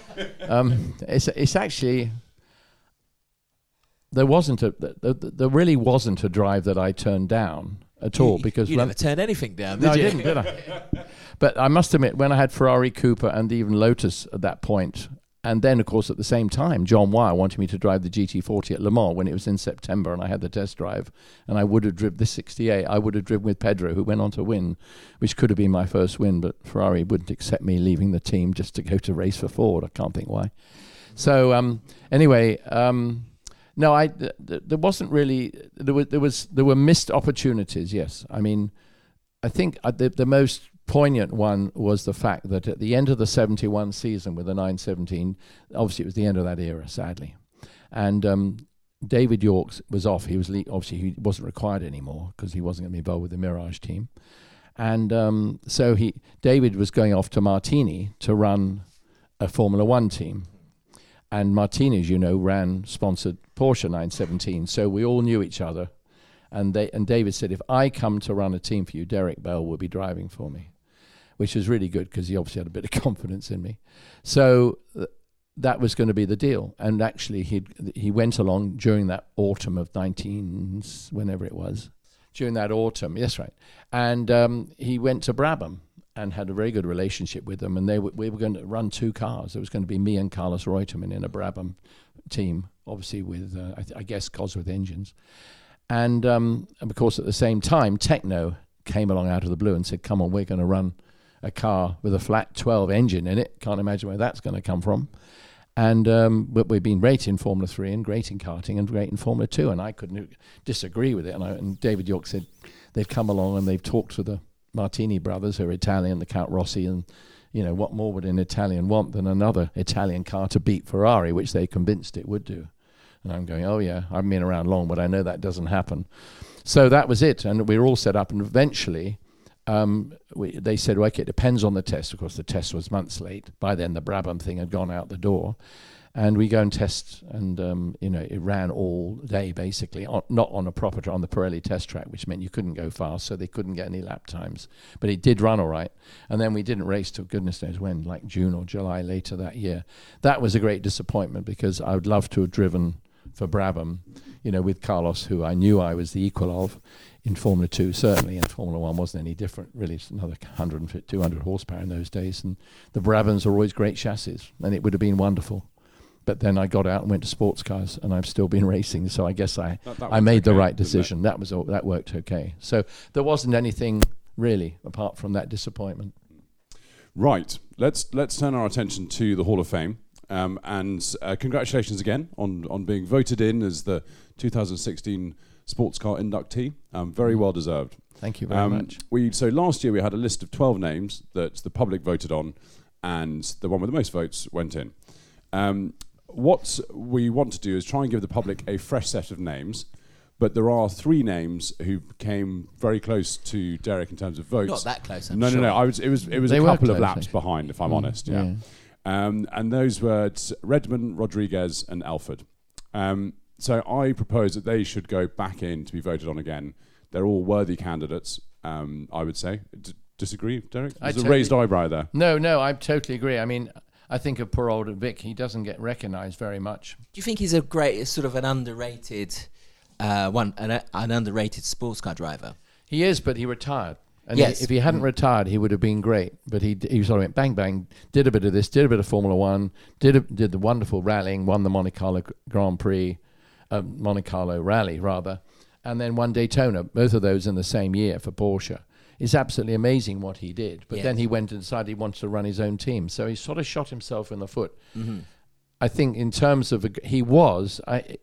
um, it's it's actually. There wasn't a there, there really wasn't a drive that I turned down at all you, because you never turned anything down. no, I did you? didn't, did I? But I must admit, when I had Ferrari, Cooper, and even Lotus at that point, and then of course at the same time, John Wyer wanted me to drive the GT40 at Le Mans when it was in September, and I had the test drive, and I would have driven the 68. I would have driven with Pedro, who went on to win, which could have been my first win, but Ferrari wouldn't accept me leaving the team just to go to race for Ford. I can't think why. So um, anyway. Um, no, I th- th- there wasn't really there was there was there were missed opportunities. Yes, I mean, I think uh, the the most poignant one was the fact that at the end of the 71 season with the 917, obviously it was the end of that era, sadly, and um, David Yorks was off. He was le- obviously he wasn't required anymore because he wasn't going to be involved with the Mirage team, and um, so he David was going off to Martini to run a Formula One team. And Martini, as you know, ran sponsored Porsche 917, so we all knew each other. And they and David said, if I come to run a team for you, Derek Bell will be driving for me, which was really good because he obviously had a bit of confidence in me. So th- that was going to be the deal. And actually, he he went along during that autumn of 19, whenever it was, during that autumn. Yes, right. And um, he went to Brabham and had a very good relationship with them. And they w- we were going to run two cars. It was going to be me and Carlos Reutemann in a Brabham team, obviously with uh, I, th- I guess Cosworth engines. And, um, and of course, at the same time, Tecno came along out of the blue and said, "Come on, we're going to run a car with a flat 12 engine in it. Can't imagine where that's going to come from." And um, but we've been great in Formula Three and great in karting and great in Formula Two, and I couldn't disagree with it. And, I, and David Yorke said they've come along and they've talked to the Martini brothers, who are Italian, the Count Rossi, and you know what more would an Italian want than another Italian car to beat Ferrari, which they convinced it would do. And I'm going, oh yeah, I've been around long, but I know that doesn't happen. So that was it, and we were all set up, and eventually. Um, we, they said, well, okay, it depends on the test. Of course, the test was months late. By then, the Brabham thing had gone out the door. And we go and test, and um, you know it ran all day basically, on, not on a proper on the Pirelli test track, which meant you couldn't go fast, so they couldn't get any lap times. But it did run all right, and then we didn't race till goodness knows when, like June or July later that year. That was a great disappointment because I would love to have driven for Brabham, you know, with Carlos, who I knew I was the equal of in Formula Two, certainly, and Formula One wasn't any different. Really, it's another 150, 200 horsepower in those days, and the Brabhams are always great chassis, and it would have been wonderful. But then I got out and went to sports cars, and I've still been racing. So I guess I That- that I made the right decision. That was all, that worked okay. So there wasn't anything really apart from that disappointment. Right. Let's let's turn our attention to the Hall of Fame. Um, and uh, congratulations again on on being voted in as the 2016 Sports Car Inductee. Um, very well deserved. Thank you very Um, much. We so last year we had a list of 12 names that the public voted on, and the one with the most votes went in. Um, what we want to do is try and give the public a fresh set of names. But there are three names who came very close to Derek in terms of votes. Not that close. I'm no, sure. no, no. I was. It was. It was They a were couple of laps actually. behind, if I'm Mm, honest. Yeah. Um, and those were Redman, Rodriguez, and Elford. Um, so I propose that they should go back in to be voted on again. They're all worthy candidates. Um, I would say. D- disagree, Derek? I There's a raised eyebrow there. No, no, I totally agree. I mean, I think of poor old Vic. He doesn't get recognised very much. Do you think he's a great, sort of an underrated uh, one, an, an underrated sports car driver? He is, but he retired. And Yes. he, if he hadn't retired, he would have been great. But he he sort of went bang bang, did a bit of this, did a bit of Formula One, did a, did the wonderful rallying, won the Monte Carlo Grand Prix, uh, Monte Carlo Rally rather, and then won Daytona. Both of those in the same year for Porsche. It's absolutely amazing what he did. But then he went and decided he wanted to run his own team. So he sort of shot himself in the foot. Mm-hmm. I think in terms of a he was I,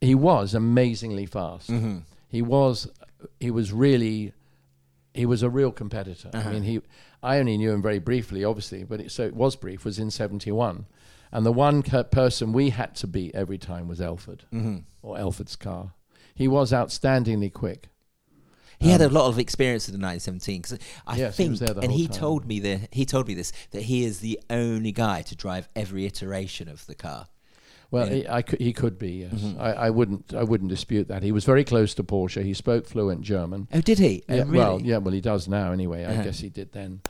he was amazingly fast. Mm-hmm. He was he was really he was a real competitor. Uh-huh. I mean he I only knew him very briefly, obviously, but it, so it was brief. Was in '71, and the one ca- person we had to beat every time was Elford Mm-hmm. or Elford's car. He was outstandingly quick. He had a lot of experience in the 1917 because I Um, Yes, he think, was there the and whole he time. told me that he told me this that he is the only guy to drive every iteration of the car. Well, Yeah. he, I could, he could be. Yes, Mhm. I, I wouldn't. I wouldn't dispute that. He was very close to Porsche. He spoke fluent German. Oh, did he? Oh, yeah, really? Well, yeah. Well, he does now. Anyway, I Uh-huh. guess he did then.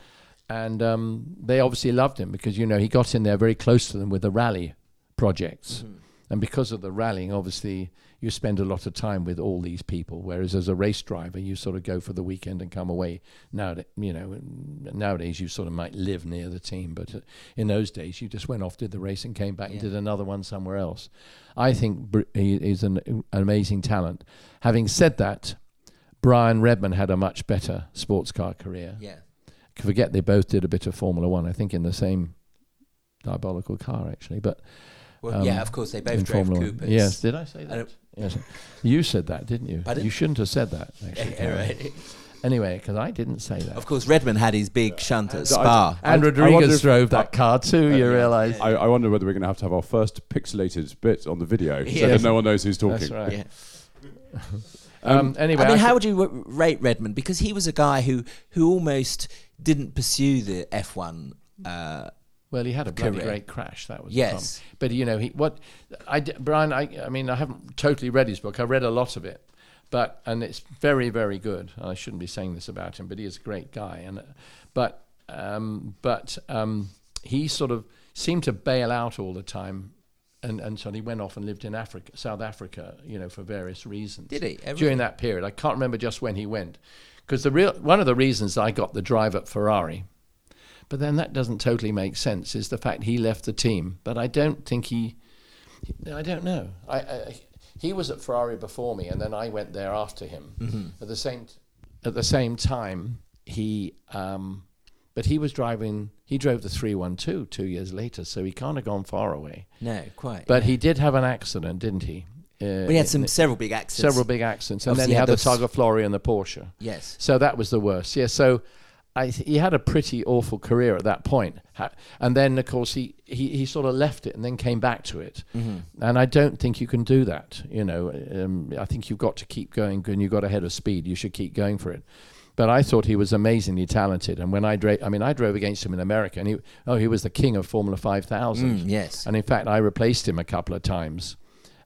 And um, they obviously loved him because you know he got in there very close to them with the rally projects. Mhm. And because of the rallying, obviously, you spend a lot of time with all these people. Whereas as a race driver, you sort of go for the weekend and come away. Now, you know, nowadays you sort of might live near the team, but uh, in those days you just went off, did the race, and came back and did another one somewhere else. I think Br- he is an, an amazing talent. Having said that, Brian Redman had a much better sports car career. Yeah. Forget they both did a bit of Formula One. I think in the same diabolical car actually, but Well, Um, yeah, of course, they both drove Formula One. Coopers. Yes, did I say that? don't- Yes, you said that, didn't you? Pardon? You shouldn't have said that. Actually, Yeah, right. Anyway, because I didn't say that. Of course, Redman had his big shunt at I- Spa. and I wonder Rodriguez drove that car too. you yeah, realise? I, I wonder whether we're going to have to have our first pixelated bit on the video so that no one knows who's talking. That's right. Yeah. Um, anyway, I mean, I how could- would you w- rate Redman? Because he was a guy who who almost didn't pursue the F1. Uh, well, he had a bloody great crash. That was Yes. But you know, he what I Brian. I I mean, I haven't totally read his book. I read a lot of it, but and it's very very good. I shouldn't be saying this about him, but he is a great guy. And but um, but um, he sort of seemed to bail out all the time. And, and so he went off and lived in Africa, South Africa, you know, for various reasons. Did he? Oh, during that period? I can't remember just when he went, because the real one of the reasons I got the drive at Ferrari, but then that doesn't totally make sense, is the fact he left the team. But I don't think he, I don't know. I, I he was at Ferrari before me, and then I went there after him. Mm-hmm. At the same at the same time, he. Um, but he was driving. He drove the three one two two years later, so he can't have gone far away. no, quite. But yeah. he did have an accident, didn't he? Uh, he had some several big accidents. several big accidents, and then he had had the Targa Florio and the Porsche. Yes. So that was the worst. Yeah. So th- he had a pretty awful career at that point. Ha- and then of course he, he he sort of left it and then came back to it. Mm-hmm. And I don't think you can do that. You know, um, I think you've got to keep going. and you've got ahead of speed, you should keep going for it. But I thought he was amazingly talented. And when I drove, I mean, I drove against him in America, and he oh he was the king of Formula Five Thousand. Mm, yes. And in fact, I replaced him a couple of times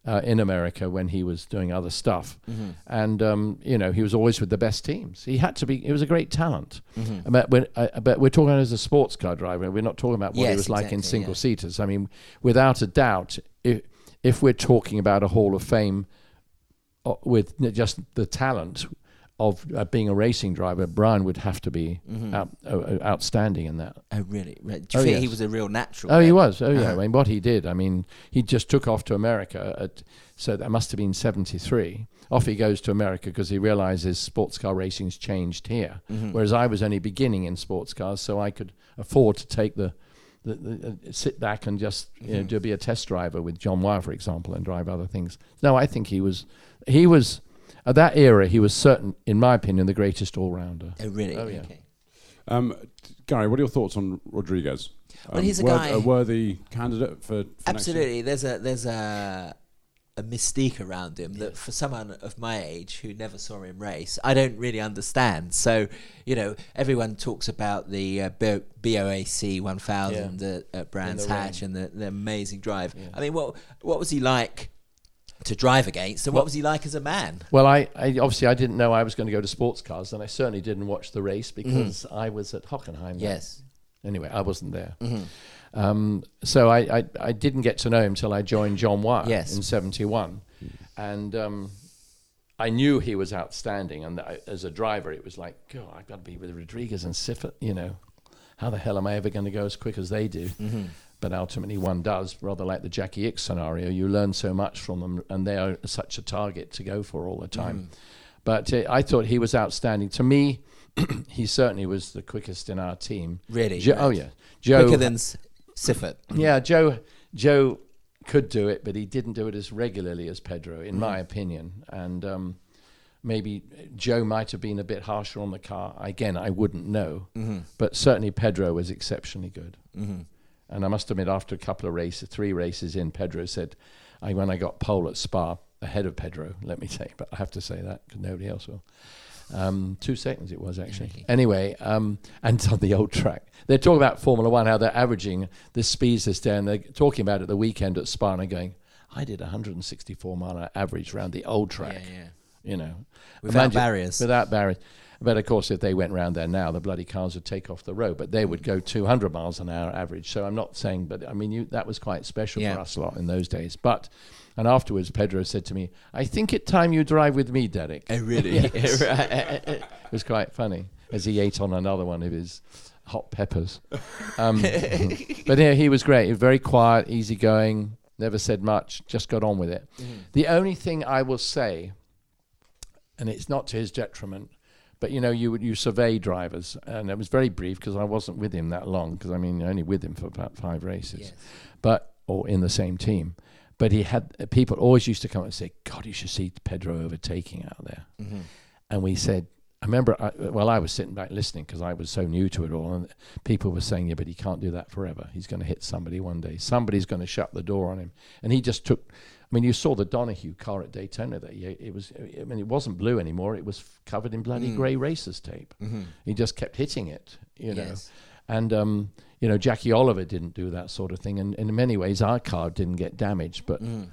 uh, in America when he was doing other stuff. Mm-hmm. And um, you know, he was always with the best teams. He had to be. He was a great talent. Mm-hmm. But, when, uh, but we're talking as a sports car driver. We're not talking about what he Yes, was like in single yeah. seaters. I mean, without a doubt, if if we're talking about a Hall of Fame uh, with just the talent of uh, being a racing driver, Brian would have to be Mm-hmm. out, uh, uh, outstanding in that. Oh, really? Do you Oh, think he was a real natural? Oh, he was. Oh, yeah. Uh-huh. I mean, what he did. I mean, he just took off to America. At, so that must have been '73. Off he goes to America because he realizes sports car racing's changed here. Mm-hmm. Whereas I was only beginning in sports cars, so I could afford to take the, the, the uh, sit back and just you know, Mm-hmm. do be a test driver with John Wyer, for example, and drive other things. No, I think he was. He was at that era. He was certain, in my opinion, the greatest all rounder. Oh, really? Oh, yeah. Okay. Um, Gary, what are your thoughts on Rodriguez? Well, Um, he's a wor- guy- a worthy candidate for, for next year? Absolutely. There's a there's a a mystique around him that for someone of my age who never saw him race, I don't really understand. So, you know, everyone talks about the uh, BOAC 1000 at, at Brands Hatch ring. and the, the amazing drive. I mean, what what was he like to drive against, and what was he like as a man? Well, I, I obviously I didn't know I was going to go to sports cars, and I certainly didn't watch the race because I was at Hockenheim. then. Yes. Anyway, I wasn't there. Um, so I, I, I didn't get to know him till I joined John Wyer Yes. in '71, and um, I knew he was outstanding. And I, as a driver, it was like, God, I've got to be with Rodriguez and Siffert. You know, how the hell am I ever going to go as quick as they do? But ultimately, one does. Rather like the Jacky Ickx scenario, you learn so much from them, and they are such a target to go for all the time. But uh, I thought he was outstanding. To me, he certainly was the quickest in our team. Really? Jo- oh yeah, Jo. Quicker than S- Siffert. yeah, Jo. Jo could do it, but he didn't do it as regularly as Pedro, in my opinion. And um, maybe Jo might have been a bit harsher on the car. Again, I wouldn't know, but certainly Pedro was exceptionally good. And I must admit, after a couple of races, three races in, Pedro said, I, when I got pole at Spa, ahead of Pedro, let me say, but I have to say that because nobody else will. Um, two seconds it was actually. Really? Anyway, um, and on the old track, they're talking about Formula One, how they're averaging the speeds this day, and they're talking about it the weekend at Spa, and they're going, I did 164 mile an average around the old track. Yeah, yeah. You know, Without barriers. Without barriers. But of course, if they went round there now, the bloody cars would take off the road. But they would go 200 miles an hour average. So I'm not saying, but I mean, you, that was quite special Yeah. for us a lot in those days. But, and afterwards, Pedro said to me, "I think it time you drive with me, Derek." Oh, really? Yes. It was quite funny as he ate on another one of his hot peppers. Um, but yeah, he was great. Very quiet, easygoing, never said much, just got on with it. The only thing I will say, and it's not to his detriment, but you know, you would you survey drivers, and it was very brief because I wasn't with him that long. Because I mean, only with him for about five races, Yes. but or in the same team. But he had uh, people always used to come and say, "God, you should see Pedro overtaking out there." Mhm. and we said, I remember, I, well, I was sitting back listening because I was so new to it all, and people were saying, yeah, but he can't do that forever. He's going to hit somebody one day. Somebody's going to shut the door on him. And he just took, I mean, you saw the Donohue car at Daytona that. It was, I mean, it wasn't blue anymore. It was f- covered in bloody Mm. grey racers tape. Mhm. He just kept hitting it, you know. Yes. And, um, you know, Jackie Oliver didn't do that sort of thing. And, and in many ways, our car didn't get damaged, but Mm.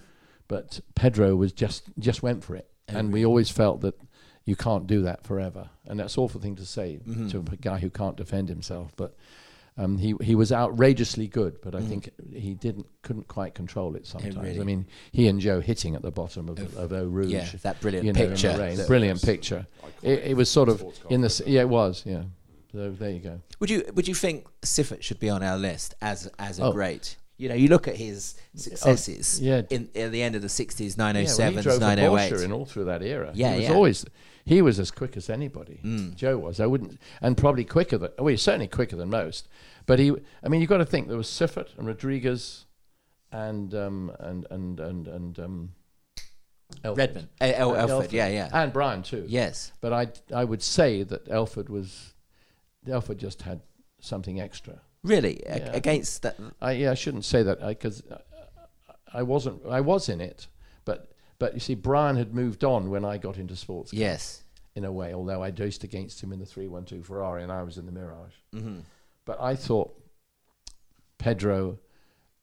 but Pedro was just just went for it, and we always felt that you can't do that forever, and that's an awful thing to say Mhm. to a guy who can't defend himself. But um, he he was outrageously good, but I Mm. think he didn't couldn't quite control it sometimes. really? I mean, he and Jo hitting at the bottom of, Of- of Eau Rouge. Yeah, that brilliant you know, picture. rain. that- brilliant picture. It, it was sort of in the s- yeah, it was yeah. So there you go. Would you would you think Siffert should be on our list as as a Oh. great? You know, you look at his successes yeah. in at the end of the sixties, nine oh Yeah, well, he drove nine for oh Porsche eight. in all through that era. Yeah, he was yeah. always he was as quick as anybody. Mm. Jo was. I wouldn't, and probably quicker than. Well, he's certainly quicker than most. But he, I mean, you've got to think there was Siffert and Rodriguez, and um, and and and and um, Elford. Redman, uh, El- Elford, Elford. yeah, yeah, and Brian too. yes, But I I would say that Elford was, Elford just had something extra. really a- against that. I yeah, I shouldn't say that because I, I wasn't. I was in it, but but you see, Brian had moved on when I got into sports. cars, Yes, in a way. Although I raced against him in the three one two Ferrari, and I was in the Mirage. hmm But I thought Pedro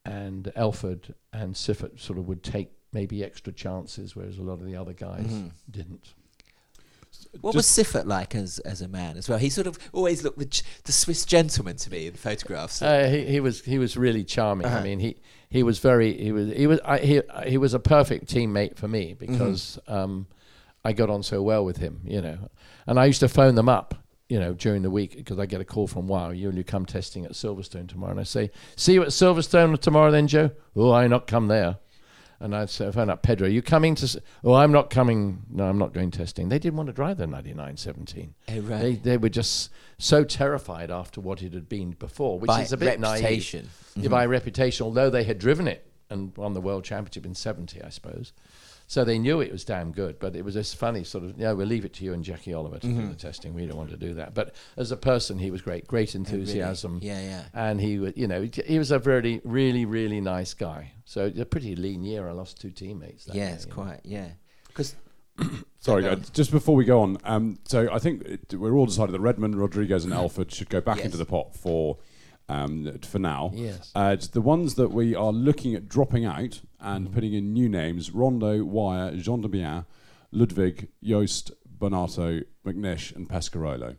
and Elford and Siffert sort of would take maybe extra chances, whereas a lot of the other guys Mhm. didn't. What was Siffert like as as a man as well? He sort of always looked the ch- the Swiss gentleman to me in photographs. Uh, he, he was he was really charming. Uh-huh. I mean, he he was very he was he was I, he he was a perfect teammate for me because um, I got on so well with him, you know. And I used to phone them up, you know, during the week because I get a call from Wow, you and you come testing at Silverstone tomorrow, and I say, see you at Silverstone tomorrow, then Jo. Oh, I not come there. And I'd say, phone up Pedro. You coming to? S-? Oh, I'm not coming. No, I'm not going testing. They didn't want to drive the 9917. Oh, right. They they were just so terrified after what it had been before, which By is a bit naive. reputation. Yeah, by mm-hmm. reputation, although they had driven it and won the world championship in 70, I suppose. So they knew it was damn good, but it was this funny sort of, yeah, we'll leave it to you and Jackie Oliver to do the testing. We don't want to do that. But as a person, he was great, great Oh, really? enthusiasm. Yeah, yeah. And he was, you know, he was a very, really, really nice guy. So a pretty lean year. I lost two teammates. that Yes, year, you know. quite. Yeah, because Sorry, uh, just before we go on, um, so I think it, we're all decided that Redman, Rodriguez, and Elford should go back Yes. into the pot for um, for now. Yes. Uh, the ones that we are looking at dropping out and putting in new names: Rondeau, Wyer, Jean de Bien, Ludwig, Joest, Barnato, McNish, and Pescarolo.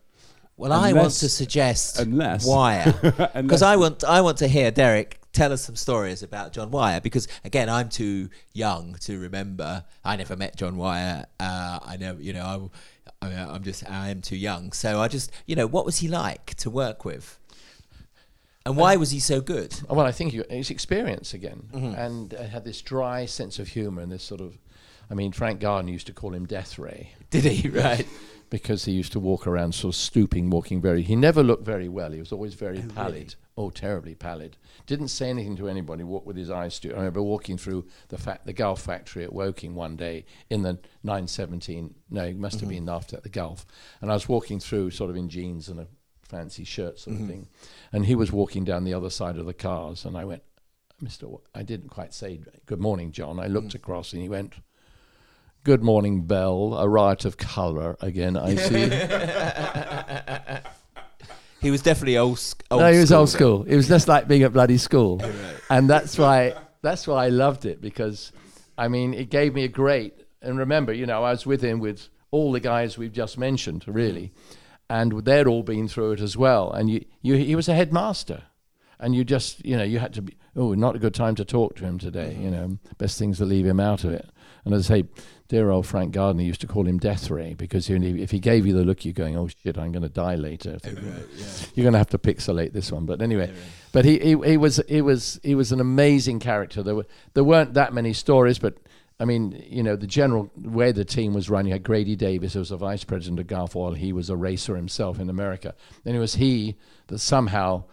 well, I want to suggest unless- Wyer because I want I want to hear Derek tell us some stories about John Wyer because again I'm too young to remember. I never met John Wyer. Uh, I know you know I, I, I'm just I am too young. So I just you know what was he like to work with, and why was he so good? Well, I think it's experience again, Mm-hmm. and uh, had this dry sense of humour and this sort of. I mean, Frank Gardner used to call him Death Ray Did he right? because he used to walk around sort of stooping, walking very. He never looked very well. He was always very Oh, pallid. really? Oh, terribly pallid. Didn't say anything to anybody. Walked with his eyes stooped. I remember walking through the fa- the Gulf factory at Woking one day in the 917. No, it must have Mm-hmm. been after the Gulf. And I was walking through, sort of in jeans and a fancy shirt, sort Mm-hmm. of thing. And he was walking down the other side of the cars, and I went, Mister. Wa- I didn't quite say good morning, John. I Mm. looked across, and he went. Good morning, Bell. A riot of colour again. I see. He was definitely old. sc- old no, he was school old school. It was just like being at bloody school, and that's why that's why I loved it because, I mean, it gave me a great. And remember, you know, I was with him with all the guys we've just mentioned, really, and they'd all been through it as well. And you, you, he was a headmaster, and you just, you know, you had to be. Oh, not a good time to talk to him today. You know, best things to leave him out of it. And as I say, dear old Frank Gardner used to call him Death Ray because if he gave you the look, you're going, oh shit, I'm going to die later. You're going to have to pixelate this one. But anyway, but he, he, he was he was he was an amazing character. There were there weren't that many stories, but I mean, you know, the general way the team was run, you had Grady Davis, who was a vice president of Gulf Oil. He was a racer himself in America. And it was he that somehow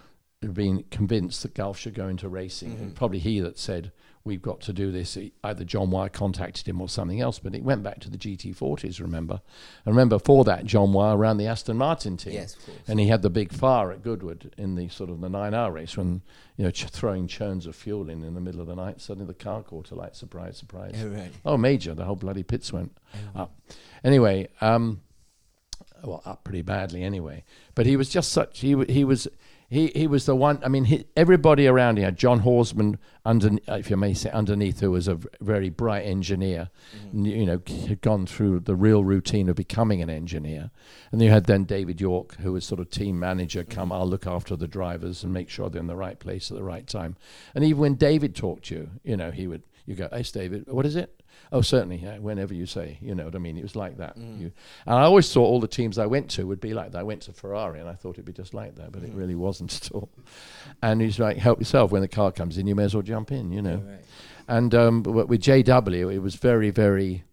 had been convinced that Gulf should go into racing. And probably he that said, we've got to do this. Either John Wyer contacted him or something else, but it went back to the GT40s, remember? And remember, for that, John Wyer ran the Aston Martin team. Yes, of course. And he had the big fire at Goodwood in the sort of the nine-hour race when you know ch- throwing churns of fuel in in the middle of the night. Suddenly the car caught alight. Surprise, surprise. Oh, right. Oh, major! The whole bloody pits went up. Anyway, um, well, up pretty badly anyway. But he was just such. He wa- he was. He, he was the one. I mean, he, everybody around him. John Horsman, under, if you may say, underneath, who was a very bright engineer, n- you know, had gone through the real routine of becoming an engineer. And you had then David Yorke, who was sort of team manager. Mm-hmm. Come, I'll look after the drivers and make sure they're in the right place at the right time. And even when David talked to you, you know, he would you go, "Hey, David, what is it?" Oh, certainly. Yeah, whenever you say, you know what I mean. It was like that. Mm. You, and I always thought all the teams I went to would be like that. I went to Ferrari and I thought it'd be just like that, but it mm. really wasn't at all. And he's like, help yourself. When the car comes in, you may as well jump in, you know. Right. And um, but with JW, it was very, very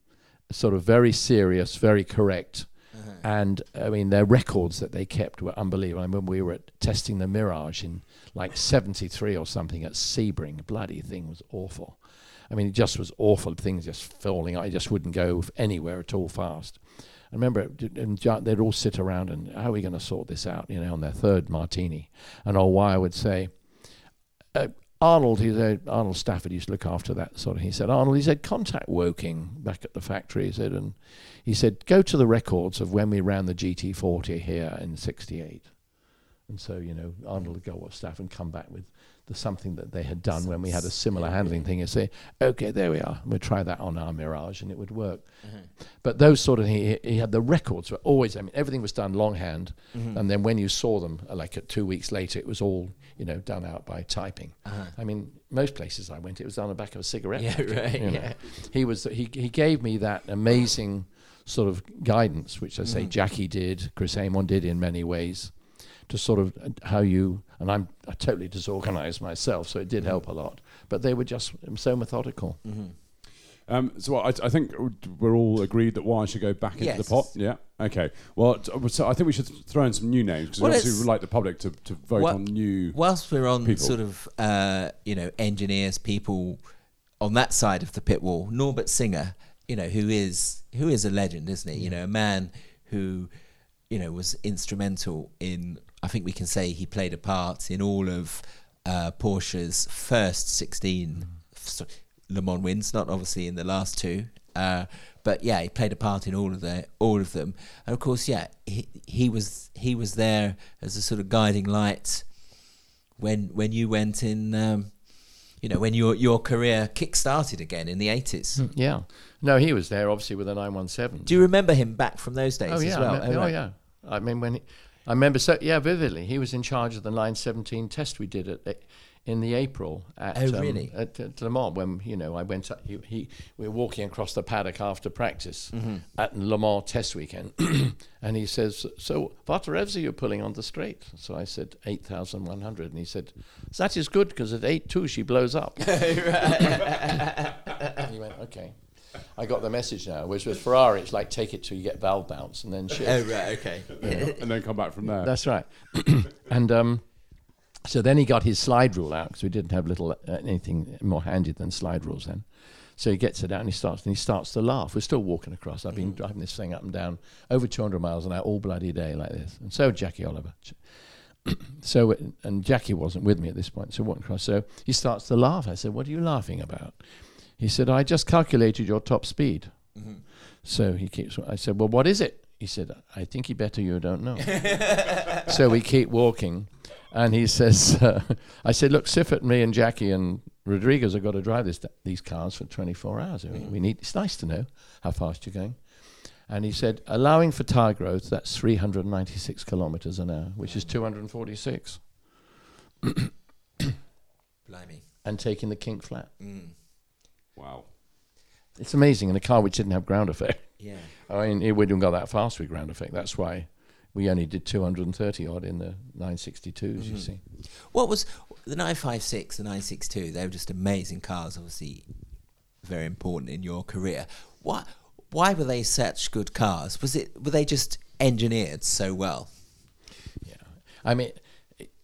sort of very serious, very correct. Uh-huh. And I mean, their records that they kept were unbelievable. I remember we were at, testing the Mirage in like 73 or something at Sebring. Bloody thing was awful. I mean, it just was awful. Things just falling. I just wouldn't go anywhere at all fast. I remember and they'd all sit around and how are we going to sort this out? You know, on their third martini, and old Wyer would say, uh, Arnold, he said, Arnold Stafford used to look after that sort of. He said, Arnold, he said, contact Woking back at the factory. He said, and he said, go to the records of when we ran the GT40 here in '68. And so, you know, Arnold would go what staff and come back with the something that they had done when we had a similar handling thing and say, okay, there we are. We'll try that on our Mirage and it would work. But those sort of, he, he had the records were always, I mean, everything was done longhand. And then when you saw them, uh, like two weeks later, it was all, you know, done out by typing. I mean, most places I went, it was on the back of a cigarette. Yeah, packet, right, you know. yeah. He was, he, he gave me that amazing sort of guidance, which I say Jackie did, Chris Amon did in many ways to sort of uh, how you and I'm uh, totally disorganized myself, so it did help a lot. But they were just so methodical. Um, so I, I think we're all agreed that Wyer should go back into the pot. Yeah. Okay. Well, so I think we should throw in some new names because Well, we obviously let's- would like the public to, to vote What- on new. Whilst we're on people. sort of uh, you know engineers, people on that side of the pit wall, Norbert Singer, you know who is who is a legend, isn't he? You know, a man who you know was instrumental in. I think we can say he played a part in all of uh, Porsche's first sixteen s- Le Mans wins, not obviously in the last two. Uh, but yeah, he played a part in all of the all of them, and of course, yeah, he he was he was there as a sort of guiding light when when you went in um, you know when your your career kick started again in the 80s Yeah. No, he was there obviously with a 917. do you remember him back from those days oh yeah. well me- oh right. yeah. I mean when he, I remember so yeah vividly. He was in charge of the 917 test we did at in the April at Oh, um, really? at, at Le Mans when you know I went up, he, he we were walking across the paddock after practice Mm-hmm. at Le Mans test weekend and he says so what revs are you pulling on the straight so I said 8100 and he said that is good because at 82 she blows up and he went okay I got the message now whereas with Ferrari it's like take it till you get valve bounce and then shit oh right okay and then come back from there. that's right. and um, so then he got his slide rule out because we didn't have little uh, anything more handy than slide rules then. So he gets it out and he starts and he starts to laugh. We're still walking across. I've been driving this thing up and down over 200 miles an hour all bloody day like this. And so Jackie Oliver. So and Jackie wasn't with me at this point. So walking across. So he starts to laugh. I said, "What are you laughing about?" He said, "I just calculated your top speed." So he keeps. I said, "Well, what is it?" He said, "I think you better you don't know." so we keep walking, and he says, uh, I said, look, Siffert, me and Jackie and Rodriguez have got to drive this, these cars for 24 hours. I mean, we need, it's nice to know how fast you're going. And he said, allowing for tire growth, that's 396 kilometers an hour, which is 246. Blimey. And taking the kink flat. Mm. Wow. It's amazing in a car which didn't have ground effect. Yeah. I mean, we didn't go that fast with ground effect. That's why we only did 230 odd in the 962s, you Mhm. see. What was the 956, the 962? They were just amazing cars, obviously very important in your career. Why, why were they such good cars? Was it were they just engineered so well? Yeah. I mean,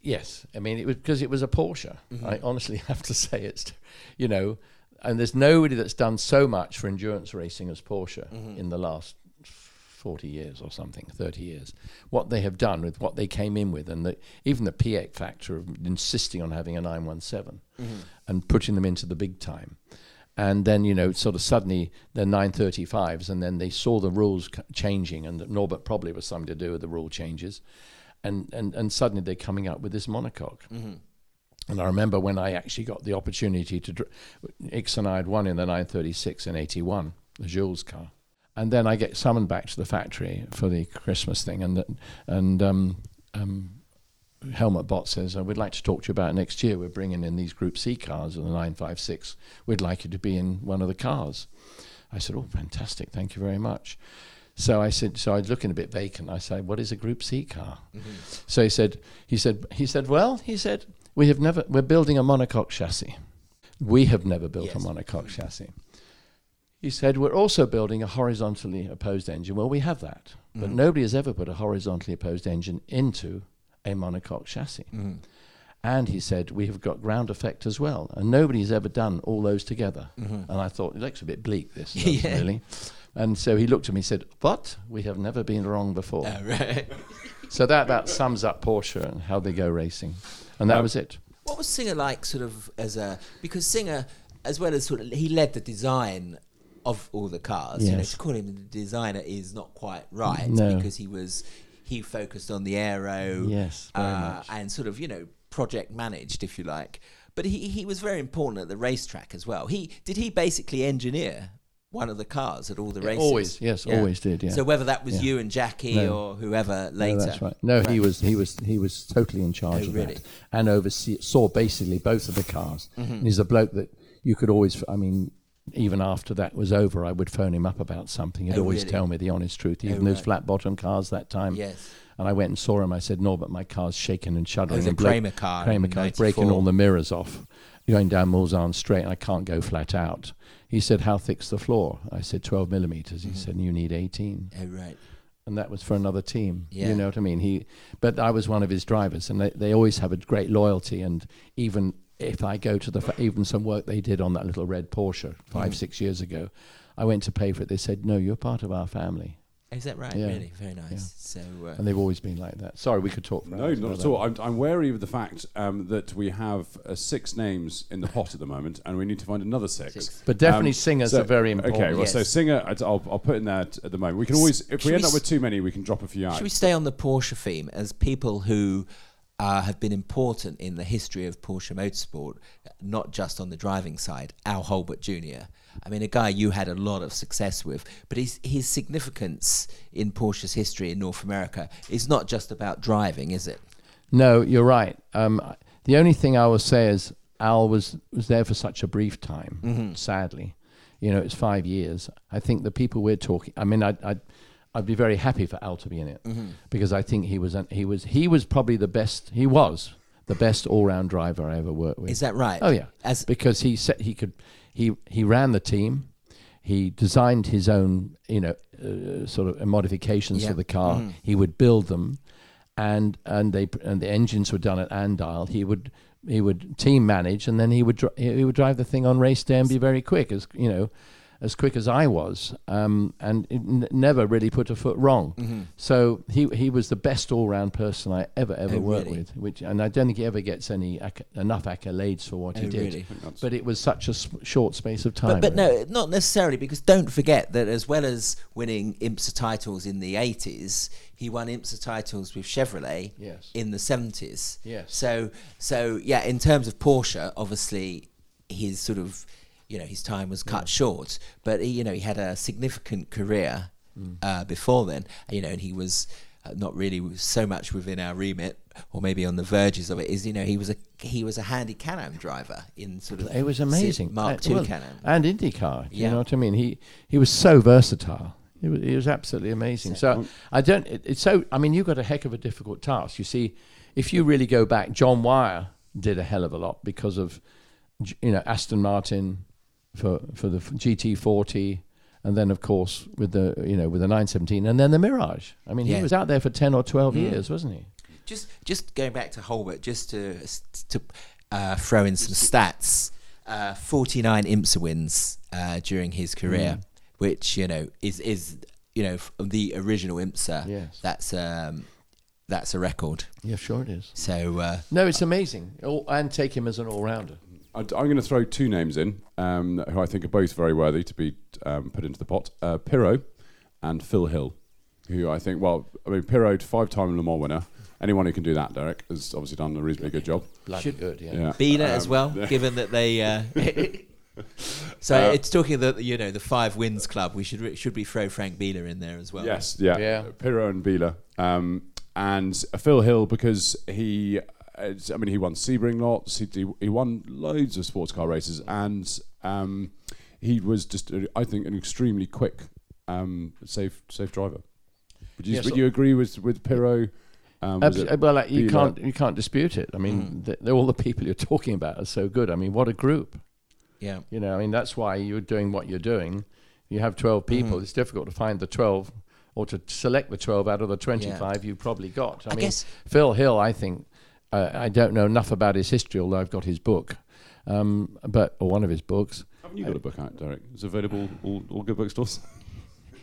yes. I mean, it was because it was a Porsche. Mm-hmm. I honestly have to say it's, you know, and there's nobody that's done so much for endurance racing as Porsche Mm-hmm. in the last 40 years or something, 30 years. What they have done with what they came in with, and the, even the PX factor of insisting on having a 917 Mm-hmm. and putting them into the big time. And then, you know, sort of suddenly they're 935s, and then they saw the rules c- changing, and Norbert probably was something to do with the rule changes. And, and, and suddenly they're coming up with this monocoque. Mm-hmm. And I remember when I actually got the opportunity to, dr- Ickx and I had won in the 936 in 81, the Jules car. And then I get summoned back to the factory for the Christmas thing, and and um, um, Helmut Bott says, "We'd like to talk to you about next year. We're bringing in these Group C cars in the 956. We'd like you to be in one of the cars." I said, "Oh, fantastic! Thank you very much." So I said, so I was looking a bit vacant. I said, "What is a Group C car?" So he said, he said, he said, well, he said, we have never, we're building a monocoque chassis. We have never built Yes. a monocoque chassis. He said, we're also building a horizontally opposed engine. Well, we have that, but nobody has ever put a horizontally opposed engine into a monocoque chassis. Mm-hmm. And he said, we have got ground effect as well. And nobody's ever done all those together. And I thought, it looks a bit bleak, this, Yeah. really. And so he looked at me and said, but we have never been wrong before. Oh, right. So that about sums up Porsche and how they go racing, and that Um, was it. What was Singer like, sort of, as a because Singer, as well as sort of, he led the design of all the cars. Yes. You know, to call him the designer is not quite right No. because he was he focused on the aero, Yes, very uh, much. and sort of you know project managed, if you like. But he he was very important at the racetrack as well. He did he basically engineer one of the cars at all the races. Always, yes, always did. Yeah. So whether that was Yeah. you and Jackie No. or whoever No, later. that's right. No, he was he was he was totally in charge Oh, of really? that and oversee saw basically both of the cars. Mm-hmm. And he's a bloke that you could always. I mean, even after that was over, I would phone him up about something. He'd Oh, always really? tell me the honest truth. Oh, Even those flat bottom cars that time. Yes. And I went and saw him. I said, "Norbert, my car's shaking and shuddering. Oh, the and Kremer car Kremer car's breaking all the mirrors off, going down Mulsanne Straight, and I can't go flat out." He said, "How thick's the floor?" I said, "12 millimeters." He Mm-hmm. said, "You need 18." Oh right. and that was for another team. Yeah. You know what I mean? He, but I was one of his drivers, and they, they always have a great loyalty. And even if I go to the, fa- even some work they did on that little red Porsche five Mm. six years ago, I went to pay for it. They said, "No, you're part of our family," Is that right? Yeah. Really? Very nice. Yeah. So uh, and they've always been like that. Sorry, we could talk. For No, hours not at all. I'm, I'm wary of the fact um, that we have uh, six names in the pot at the moment, and we need to find another six. Six. But definitely Um, singers so- are very important. Okay, well, so singer, I'd- I'll, I'll put in that at the moment. We can always, if should we end we up with too many, we can drop a few out. Should we stay on the Porsche theme as people who uh, have been important in the history of Porsche motorsport, not just on the driving side? Al Holbert Jr. I mean, a guy you had a lot of success with, but his his significance in Porsche's history in North America is not just about driving, is it? No, you're right. Um, the only thing I will say is Al was was there for such a brief time. Mm-hmm. Sadly, you know, it's five years. I think the people we're talking. I mean, I'd I'd, I'd be very happy for Al to be in it Mm-hmm. because I think he was an, he was he was probably the best. He was the best all round driver I ever worked with. Is that right? Oh yeah, As because he said he could. He he ran the team. He designed his own, you know, uh, sort of modifications Yeah. for the car. Mhm. He would build them, and and they and the engines were done at Andial. He would he would team manage, and then he would dri- he would drive the thing on race day and be very quick, as you know. As quick as I was, um, and n- never really put a foot wrong. Mm-hmm. So he he was the best all round person I ever ever Oh, worked really? with, which and I don't think he ever gets any acc- enough accolades for what he Oh, did. really? But it was such a sp- short space of time. But, but really. no, not necessarily, because don't forget that as well as winning IMSA titles in the 80s, he won IMSA titles with Chevrolet Yes. in the 70s. Yes. So, so yeah, in terms of Porsche, obviously his sort of, you know, his time was cut short, but he, you know, he had a significant career Mm. uh, before then, you know, and he was uh, not really so much within our remit, or maybe on the verges of it. Is you know, he was a he was a handy Can-Am driver in sort of It was amazing. Mark Uh, II well, Can-Am. and IndyCar. do You know what I mean? He he was so versatile. He was, he was absolutely amazing. So I don't. It, it's so. I mean, you've got a heck of a difficult task. You see, if you really go back, John Wyer did a hell of a lot because of, you know, Aston Martin for for the GT40, and then of course with the you know with the 917, and then the Mirage. I mean, Yeah. he was out there for 10 or 12 years, wasn't he? Just just going back to Holbert, just to to uh, throw in some stats. Uh, 49 IMSA wins uh, during his career, Mm. which you know is is you know f- the original IMSA. Yes. That's um, that's a record. Yeah, sure it is. So uh, No, it's amazing. All, and take him as an all-rounder. I- I'm going to throw two names in, um, who I think are both very worthy to be um, put into the pot: uh, Pirro and Phil Hill, who I think. Well, I mean, Pirro, five-time Le Mans winner. Anyone who can do that, Derek, has obviously done a reasonably good job. Bloody Should- good, yeah. Yeah, Bina as Um, well, yeah. given that they. Uh, so Uh, it's talking the you know the five wins club. We should re- should we throw Frank Biela in there as well? Yes, yeah, Yeah. Pirro and Biela, um, and Phil Hill because he, uh, I mean, he won Sebring lots. He, he he won loads of sports car races, and um, he was just, uh, I think, an extremely quick, um, safe safe driver. Would you Yes, would so- you agree with with Pirro? Um, was well, like, you can't you can't dispute it. I mean, th- they're all the people you're talking about are so good. I mean, what a group. Yeah. You know, I mean, that's why you're doing what you're doing. You have 12 people. It's difficult to find the 12 or to select the 12 out of the 25 you've probably got. I, I mean, guess- Phil Hill, I think, uh, I don't know enough about his history, although I've got his book, um, but or one of his books. Haven't you got a book out, Derek? It's available all, all good bookstores.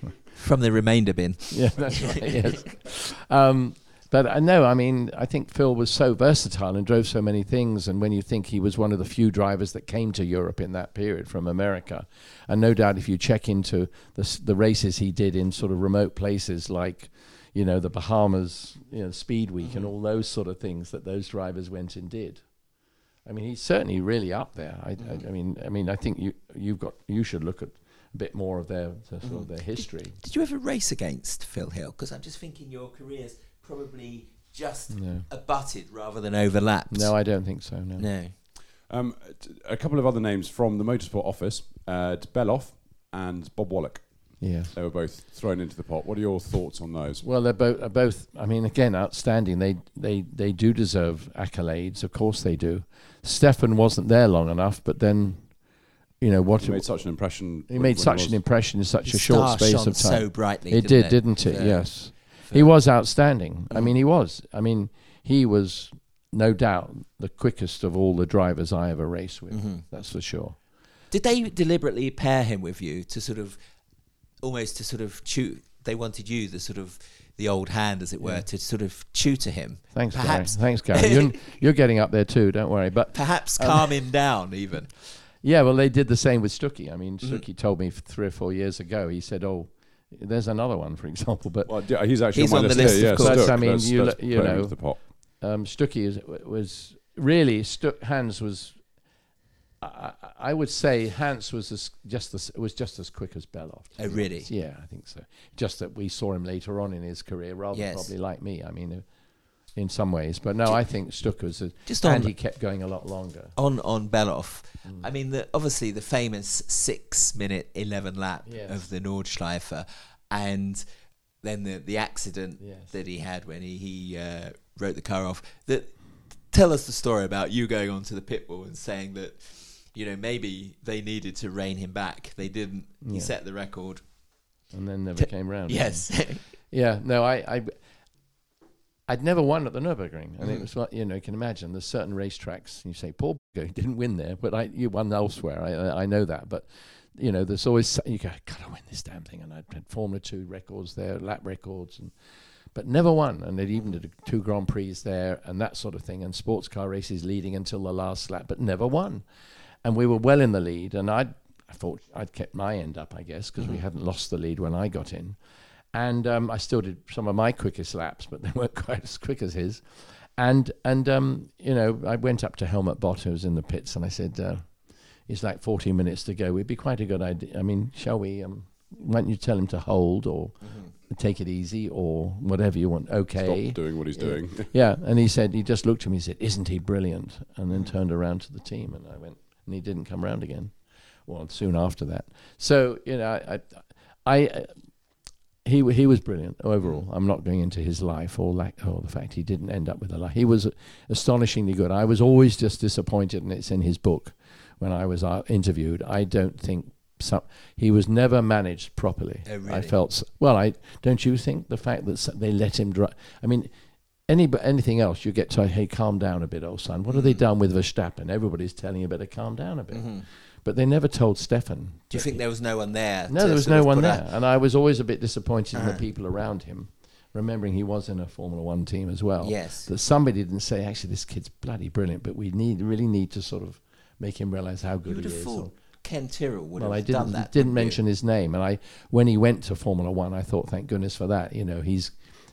From the remainder bin. Yeah, that's right. yes. Um, but I know, I mean, I think Phil was so versatile and drove so many things. And when you think he was one of the few drivers that came to Europe in that period from America, and no doubt if you check into the, the races he did in sort of remote places like, you know, the Bahamas, you know, Speed Week and all those sort of things that those drivers went and did. I mean, he's certainly really up there. I, I, I mean, I mean, I think you you've got you should look at a bit more of their, their sort of their history. Did you ever race against Phil Hill? Because I'm just thinking your careers probably just No. abutted rather than overlapped. No, I don't think so. No. no. Um, t- a couple of other names from the motorsport office: uh, Bellof and Bob Wollek. Yes. They were both thrown into the pot. What are your thoughts on those? Well, they're both. Are both. I mean, again, outstanding. They they they do deserve accolades. Of course, they do. Stefan wasn't there long enough, but then, you know what? He made such an impression. he made such was- an impression in such His a short star space shone of time. so brightly. it didn't did, didn't it? For- yes. for- He was outstanding. I Mm. mean, he was. I mean, he was no doubt the quickest of all the drivers I ever raced with. Mhm. That's for sure. Did they deliberately pair him with you to sort of, almost to sort of chew? They wanted you, the sort of the old hand, as it were, Yeah. to sort of tutor him. Thanks, Perhaps- Gary. Thanks, Gary. You're, you're getting up there too. Don't worry. But Perhaps Um, calm him down, even. Yeah, well, they did the same with Stuckey. I mean, Mhm. Stuckey told me three or four years ago. He said, "Oh, there's another one, for example." But Well, yeah, he's actually He's on on the list, list, here. of Yeah, course. That's- Stuck. I mean, Let's- you let's you know, into um, Stuckey is, was really Stuck, Hans was. I, I would say Hans was as, just as was just as quick as Bellof. Oh, really? Yeah, I think so. Just that we saw him later on in his career, rather Yes. probably like me. I mean, uh, in some ways, but no, I think Stuck was, a, Just and on he kept going a lot longer. on on Bellof. Mm. I mean, the, obviously the famous six minute eleven lap Yes. of the Nordschleife, and then the the accident Yes. that he had when he he uh, wrote the car off. That tell us the story about you going onto the pit wall and saying that you know maybe they needed to rein him back. They didn't. He Yeah. set the record. and then never T- came round. Yes. Yeah, no, I, I, I'd never won at the Nurburgring, and it Mhm. was like you know, you can imagine there's certain racetracks. You say Paul didn't win there, but I, you won elsewhere. I, I, I know that, but you know, there's always you go, gotta win this damn thing, and I had Formula Two records there, lap records, and but never won. And they even did two Grand Prix there and that sort of thing, and sports car races leading until the last lap, but never won. And we were well in the lead, and I I thought I'd kept my end up, I guess, because we hadn't lost the lead when I got in. And um, I still did some of my quickest laps, but they weren't quite as quick as his. And and um, you know, I went up to Helmut Bott, who was in the pits, and I said, uh, "It's like 40 minutes to go. It'd be quite a good idea. I mean, shall we? Um, why don't you tell him to hold or take it easy or whatever you want? Okay. Stop doing what he's doing. Yeah, and he said he just looked at me and said, "Isn't he brilliant?" And then turned around to the team, and I went, and he didn't come round again. Well, soon after that. So you know, I, I, I he he was brilliant overall. I'm not going into his life or lack or the fact he didn't end up with a life. He was astonishingly good. I was always just disappointed, and it's in his book when I was uh, interviewed. I don't think. Some, he was never managed properly. Oh, I felt well. I don't you think the fact that they let him drive. I mean, any anything else, you get to hey, calm down a bit, old son. What have they done with Verstappen? Everybody's telling you better calm down a bit, but they never told Stefan. Mm-hmm. Do you think there was no one there? No, there was no one a- there, and I was always a bit disappointed in Uh-huh. the people around him, remembering he was in a Formula One team as well. Yes. that somebody didn't say, actually, this kid's bloody brilliant, but we need really need to sort of make him realize how good he is. or- Ken Tyrrell would well, I have didn't done that. didn't wouldn't you? mention his name, and I when he went to Formula One, I thought, thank goodness for that. You know, he's,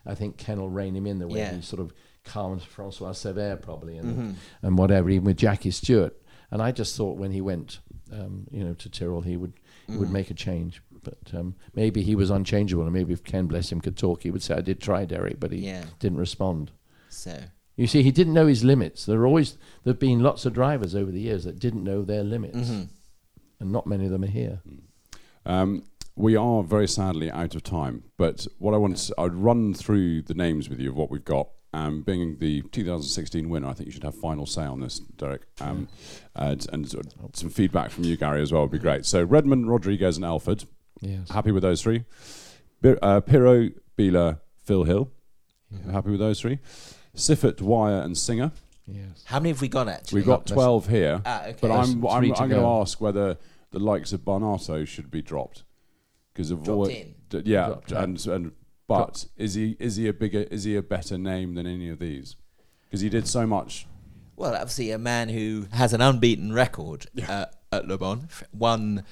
I think Ken will rein him in the way Yeah. he sort of calmed Francois Cevert probably and Mm-hmm. and whatever, even with Jackie Stewart. And I just thought when he went, um, you know, to Tyrrell, he would he Mm. would make a change. But um, maybe he was unchangeable, and maybe if Ken bless him could talk, he would say, "I did try, Derek," but he Yeah. didn't respond. So You see, he didn't know his limits. There are always there've been lots of drivers over the years that didn't know their limits, Mm-hmm. and not many of them are here. Um, we are very sadly out of time, but what I wanted to, I'd run through the names with you of what we've got. Um, being the 2016 winner, I think you should have final say on this, Derek. Um, and, and sort of some feedback from you, Gary, as well would be great. So Redman, Rodriguez, and Elford. Yes. Happy with those three. Bir- uh, Pirro, Biela, Phil Hill. Happy with those three. Siffert, Wyer, and Singer. Yes. how many have we got actually? We've got 12 here. Ah, okay. But I'm I'm, I'm going to ask whether the likes of Barnato should be dropped. Because of Dropped all, in? d- yeah, Dropped, and and but is he is he a bigger is he a better name than any of these? Because he did so much. Well, obviously, a man who has an unbeaten record uh, at Le Mans, f- won,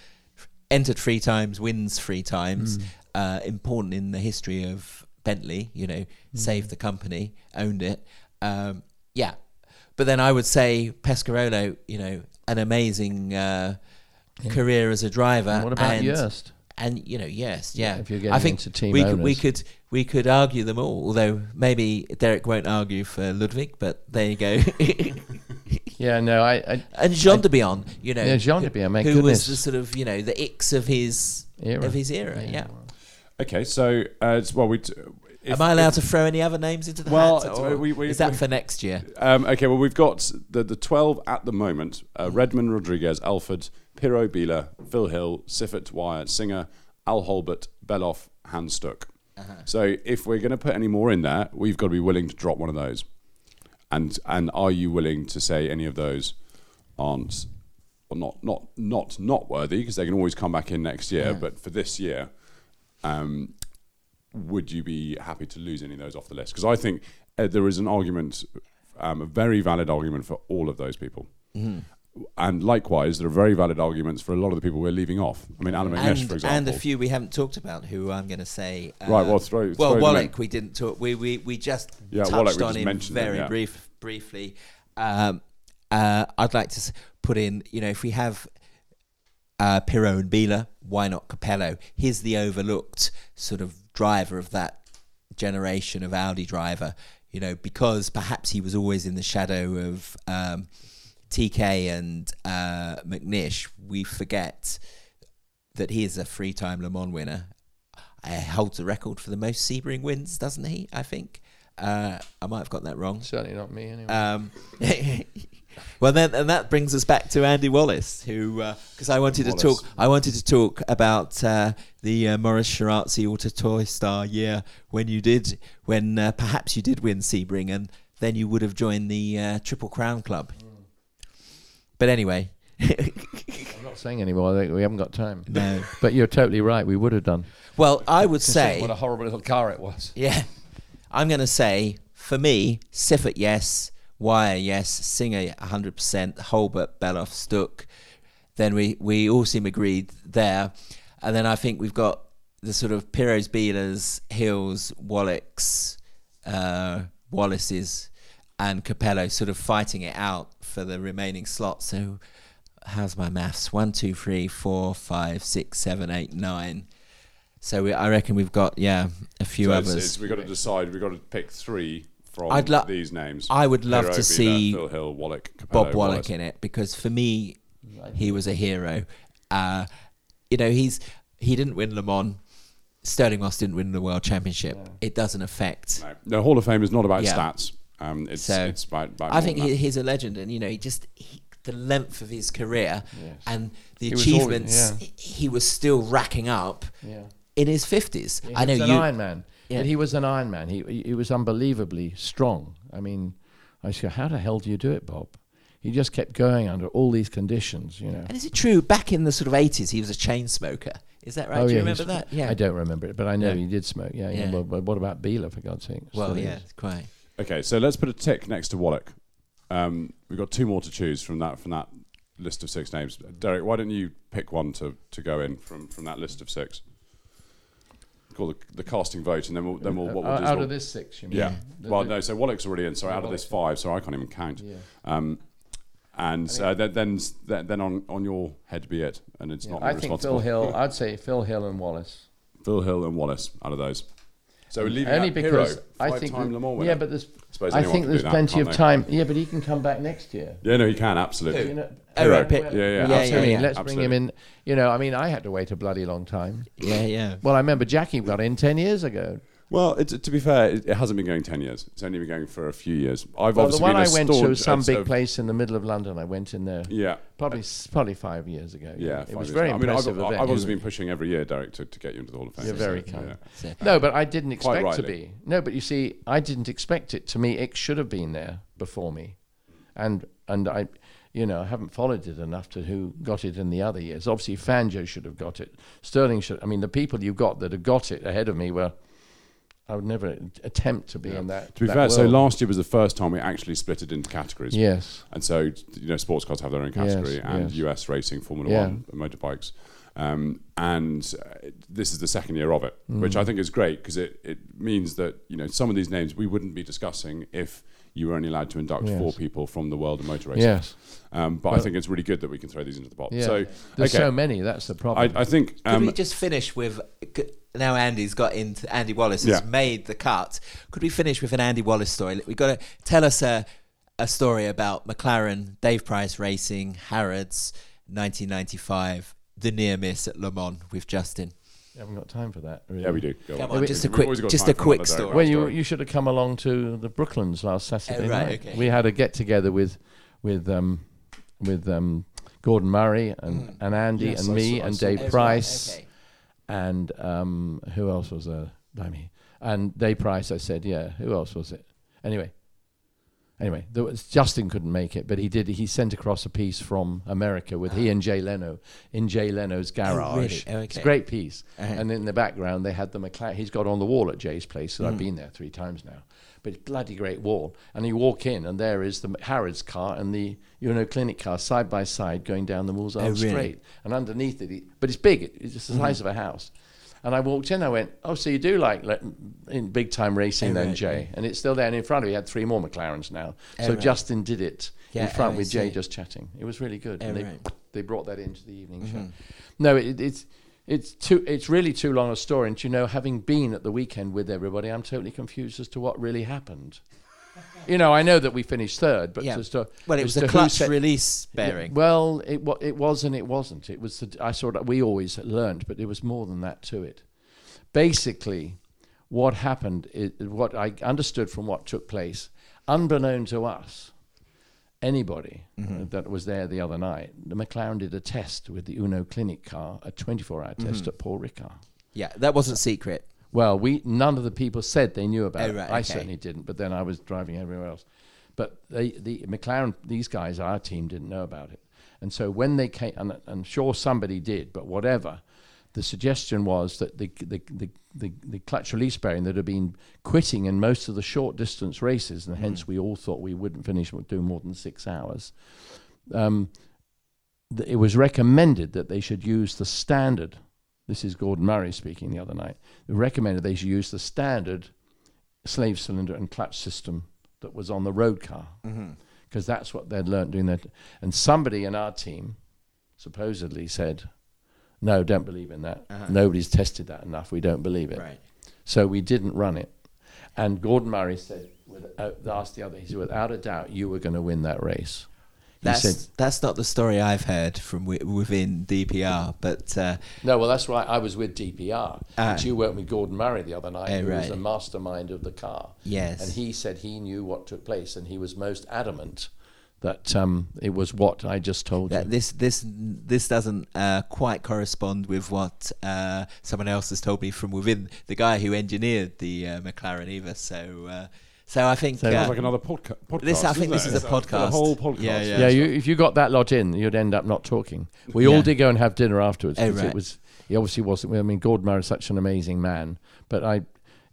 entered three times, wins three times, uh, important in the history of Bentley. You know, saved the company, owned it. Um, yeah, but then I would say Pescarolo. You know, an amazing uh, career as a driver. And what about and, Joest? And you know, yes, yeah. if you're getting I think into team we could, we could we could argue them all. Although maybe Derek won't argue for Ludwig, but there you go. Yeah, no, I, I and Gendebien, you know, Yeah, Jean de who- Bion, my who goodness. was the sort of you know the Ickx of his Era. of his era. Yeah. Okay, so uh, it's- well, we. T- if- Am I allowed to throw any other names into the Well, hat? it's- or we- we- is that we- for next year? Um, okay, well, we've got the, the 12 at the moment uh, Redman, Rodriguez, Elford, Pirro, Biela, Phil Hill, Siffert, Wyer, Singer, Al Holbert, Bellof, Hans Stuck. So if we're going to put any more in there, we've got to be willing to drop one of those. And and are you willing to say any of those aren't or not not not not worthy because they can always come back in next year, but for this year, um, would you be happy to lose any of those off the list? Because I think uh, there is an argument, um, a very valid argument for all of those people. Mm-hmm. And likewise, there are very valid arguments for a lot of the people we're leaving off. I mean, Allan McNish, for example. and a few we haven't talked about, who I'm going to say. Uh, Right, well, throw- well, throw Wollek, we didn't talk. We we, we just Yeah, touched Wollek, on him mentioned him, very yeah. brief, briefly. Um, uh, I'd like to put in, you know, if we have uh, Pirro and Biela, why not Capello? He's the overlooked sort of driver of that generation of Audi driver, you know, because perhaps he was always in the shadow of um, TK and uh, McNish. We forget that he is a three-time Le Mans winner. Uh, holds the record for the most Sebring wins, doesn't he? I think. Uh, I might have got that wrong. certainly not me anyway. Um, well, then, and that brings us back to Andy Wallace, who, because I wanted Wallace. to talk, I wanted to talk about uh, the uh, Morris Shirazzi Auto Toy Star year when you did, when uh, perhaps you did win Sebring, and then you would have joined the uh, Triple Crown Club. But anyway, I'm not saying anymore. I think we haven't got time. No. But you're totally right. We would have done. Well, I would say, what a horrible little car it was. yeah, I'm going to say for me, Siffert, yes, Wyer, yes, Singer, 100%, Holbert, Bellof, Stuck. Then we, we all seem agreed there. And then I think we've got the sort of Piros, Bielas, Hills, Wolleks, uh, Wallaces, and Capello sort of fighting it out for the remaining slots. So how's my maths? One, two, three, four, five, six, seven, eight, nine. So we, I reckon we've got yeah a few So others. it's- we've got to decide. We've got to pick three from I'd lo- these names. I would love Hero, to Beaver, see Phil Hill, Wollek, Capello, Bob Wollek Wallace. in it because for me, he was a hero. Uh, you know, he's he didn't win Le Mans. Stirling Moss didn't win the World Championship. It doesn't affect. No, no, Hall of Fame is not about Yeah. stats. Um, it's So, it's about. about I think he, he's a legend, and you know, he just he, the length of his career Yes. and the He was always- achievements yeah. he- he was still racking up Yeah. in his fifties. He I know was an you. Iron Man. Yeah. But he was an Iron Man. He, he he was unbelievably strong. I mean, I said, how the hell do you do it, Bob? He just kept going under all these conditions, you know. And is it true? Back in the sort of eighties, he was a chain smoker. Is that right? Do you remember Oh, that? Yeah. I don't remember it, but I know Yeah. he did smoke. Yeah, yeah. Yeah. Well, but what about Biela, for God's sake? Well, Still yeah, quite. Okay, so let's put a tick next to Wollek. Um, we've got two more to choose from that from that list of six names. Derek, why don't you pick one to, to go in from, from that list of six? Call the, the casting vote, and then we'll then we'll what we'll Uh, do out we'll- of this six, you mean? yeah. The- Well, the- no. So Wollek's already in. So Yeah, out of this five, so I can't even count. Yeah. Um, and uh, then then then on, on your head be it, and it's Yeah. not I think. Phil Hill. I'd say Phil Hill and Wallace. Phil Hill and Wallace out of those. So we're leaving Only because Hero, I think five-time Le Mans yeah, but there's Suppose I think there's do that, plenty can't of they? time. Yeah, but he can come back next year. Yeah, no, he can absolutely. You know, right, Yeah, pick- yeah, yeah, absolutely. I mean, yeah. let's bring him in. You know, I mean, I had to wait a bloody long time. Yeah, yeah. Well, I remember Jackie got in ten years ago. Well, it, to be fair, it, it hasn't been going 10 years. It's only been going for a few years. I've Well, the one I went to was some uh, big uh, place in the middle of London. I went in there Yeah. probably s- probably five years ago. Yeah, it was very ago. I mean, I've, impressive. I've event. obviously been pushing every year, Derek, to, to get you into the Hall of Fame. You're very kind. yeah. No, but I didn't expect to be. No, but you see, I didn't expect it. To me, it should have been there before me, and and I, you know, I haven't followed it enough to who got it in the other years. Obviously, Fangio should have got it. Stirling should. I mean, the people you got that have got it ahead of me were. I would never attempt to be Yeah. in that. To be that fair, so last year was the first time we actually split it into categories. Yes. And so, you know, sports cars have their own Yes, category and yes. US racing, Formula Yeah. One, motorbikes. Um, and uh, this is the second year of it, Mm. which I think is great because it, it means that, you know, some of these names we wouldn't be discussing if you were only allowed to induct Yes. four people from the world of motor racing. Yes. Um, but I think it's really good that we can throw these into the pot. Yeah. So, There's okay. so many. That's the problem. I, I think. Could Um, we just finish with now Andy's got into Andy Wallace has Yeah. made the cut. Could we finish with an Andy Wallace story? We've got to tell us a a story about McLaren, Dave Price Racing, Harrods, 1995, the near miss at Le Mans with Justin. I haven't got time for that. Really. yeah, we do. Go Come on. on, just a We've quick- just a quick story. Well, you you should have come along to the Brooklands last Saturday Oh, right, night. okay. We had a get together with with um, with um, Gordon Murray and, and Andy Yes, and I me saw- and Dave. Oh, Price right, okay. and um, who else was there? Blimey. And Dave Price. I said, yeah. Who else was it? Anyway. Anyway, there was, Justin couldn't make it, but he did. He sent across a piece from America with he and Jay Leno in Jay Leno's garage. really? Oh, It's a great piece. Uh-huh. And in the background, they had the McLaren. He's got on the wall at Jay's place. Mm. And I've been there three times now. But it's bloody great wall. And you walk in, and there is the Harrods car and the Ueno Clinic car side by side going down the Mulsanne Oh, really? Mm-hmm. Straight. And underneath it, but it's big. It- It's the size of a house. And I walked in. I went, "Oh, so you do like in big time racing, Oh, then, right, Jay?" And it's still there. And in front of me, he had three more McLarens now. Oh, so right. Justin did it Yeah, in front oh, with Jay just chatting. It was really good. Oh, and they, right. Mm-hmm. they brought that into the evening show. No, it, it's it's too it's really too long a story. And you know, having been at the weekend with everybody, I'm totally confused as to what really happened. You know, I know that we finished third, but Yeah. as to Well, it was the clutch set- release Yeah, bearing. well, it it was and it wasn't. It was the, I saw that we always learned, but there was more than that to it. Basically, what happened, is, what I understood from what took place, unbeknown to us, anybody Mm-hmm. that was there the other night, the McLaren did a test with the Ueno Clinic car, a 24-hour Mm-hmm. test at Paul Ricard. yeah, that wasn't secret. Well, we none of the people said they knew about Oh, it. right, I okay. certainly didn't, but then I was driving everywhere else. But they, the McLaren, these guys, our team, didn't know about it. And so when they came, and I'm sure somebody did, but whatever, the suggestion was that the the, the, the, the clutch release bearing that had been quitting in most of the short distance races, and hence we all thought we wouldn't finish doing more than six hours. Um, th- it was recommended that they should use the standard. This is Gordon Murray speaking the other night. They recommended they should use the standard slave cylinder and clutch system that was on the road car because that's what they'd learned doing that. And somebody in our team supposedly said, "No, don't believe in that. Uh-huh. Nobody's tested that enough. We don't believe it." Right. So we didn't run it. And Gordon Murray said, without, asked the other, he said, "Without a doubt, you were going to win that race." He That's said, that's not the story I've heard from wi- within DPR, but uh, "No, well, that's right. I was with DPR, Ah. but you weren't with Gordon Murray the other night, Oh, who was the mastermind of the car." yes, And he said he knew what took place, and he was most adamant that um, it was what I just told that you. this this this doesn't uh, quite correspond with what uh, someone else has told me from within the guy who engineered the uh, McLaren either. So uh, so I think So- uh, Sounds like another podca- podcast. this I think isn't this it? is a podcast. The whole podcast. Yeah, yeah. Yeah, you, if you got that lot in, you'd end up not talking. We Yeah. all did go and have dinner afterwards. Oh, 'cause right. It was he obviously wasn't. I mean, Gordon Murray is such an amazing man, but I,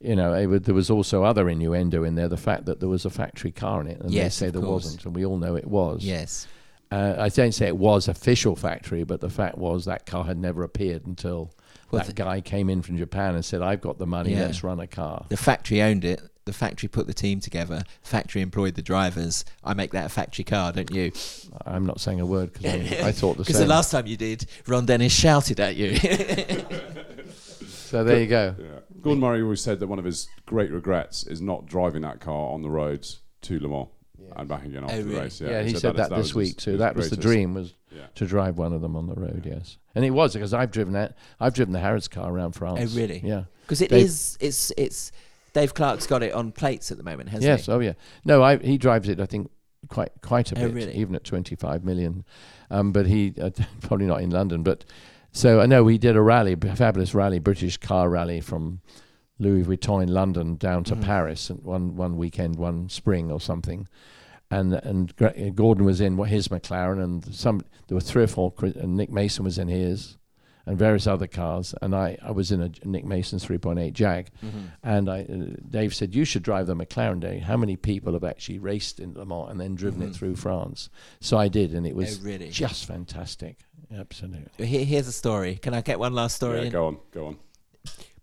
you know, it, would- there was also other innuendo in there. The fact that there was a factory car in it, and Yes, they say there course. wasn't, and we all know it was. yes, Uh, I don't say it was official factory, but the fact was that car had never appeared until Well, that the- guy came in from Japan and said, "I've got the money. Yeah. Let's run a car." the factory owned it. The factory put the team together. Factory employed the drivers. I make that a factory car, don't you? I'm not saying a word because I, I thought the same. Because the last time you did, Ron Dennis shouted at you. so there you go. Yeah. Gordon Murray always said that one of his great regrets is not driving that car on the roads to Le Mans and back again oh, after the really? race. Yeah, he said said that, is- this week his- too. his That was the dream was Yeah. to drive one of them on the road. Yes, and it was because I've driven that. I've driven the Harrods car around France. Oh, really? Yeah. Because it Dave- is, it's, it's. Dave Clark's got it on plates at the moment, hasn't Yes. he? Yes. Oh, yeah. No, I, he drives it. I think quite quite a Oh, bit, really? even at 25 million. Um, but he uh, probably not in London. But so I know we did a rally, a fabulous rally, British car rally from Louis Vuitton in London down to Mhm. Paris, and one one weekend, one spring or something. And and Gordon was in his McLaren, and some there were three or four. And Nick Mason was in his, and various other cars. And I, I was in a Nick Mason's 3.8 Jag. Mhm. And I, uh, Dave said, You should drive the McLaren Day. How many people have actually raced in Le Mans and then driven Mhm. it through France? So I did, and it was oh, really? just fantastic. Absolutely. Here, here's a story. Can I get one last story? Yeah, in? go on, go on.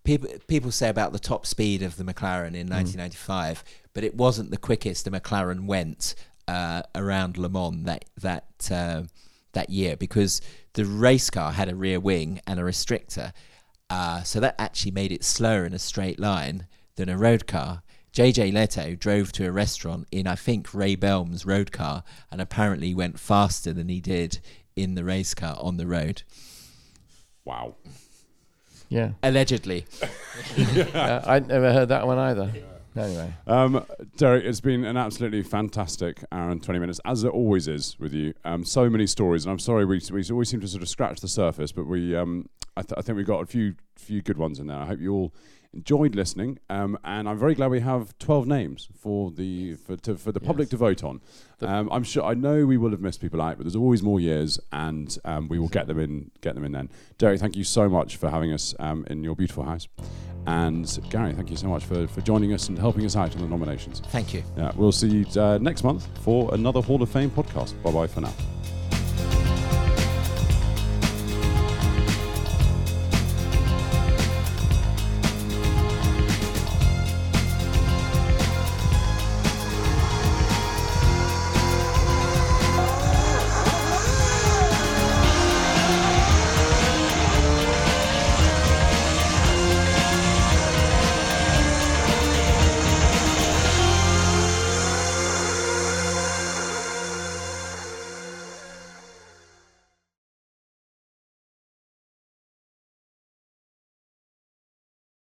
people people say about the top speed of the McLaren Mm. in 1995, but it wasn't the quickest the McLaren went uh, around Le Mans that that uh, that year because the race car had a rear wing and a restrictor, uh, so that actually made it slower in a straight line than a road car. JJ Lehto drove to a restaurant in I think Ray Bellm's road car and apparently went faster than he did in the race car on the road. Wow. Yeah. Allegedly. uh, I'd never heard that one either. Anyway. Um, Derek, it's been an absolutely fantastic hour and 20 minutes, as it always is with you. Um, so many stories, and I'm sorry we, we always seem to sort of scratch the surface, but we um, I, th- I think we got a few few good ones in there. I hope you all enjoyed listening, um, and I'm very glad we have 12 names for the for, to, for the public to vote on. Um, I'm sure I know we will have missed people out, but there's always more years, and um, we will get them in get them in then. Derek, thank you so much for having us um, in your beautiful house. And Gary, thank you so much for, for joining us and helping us out on the nominations. Thank you. Yeah, we'll see you uh, next month for another Hall of Fame podcast. Bye bye for now.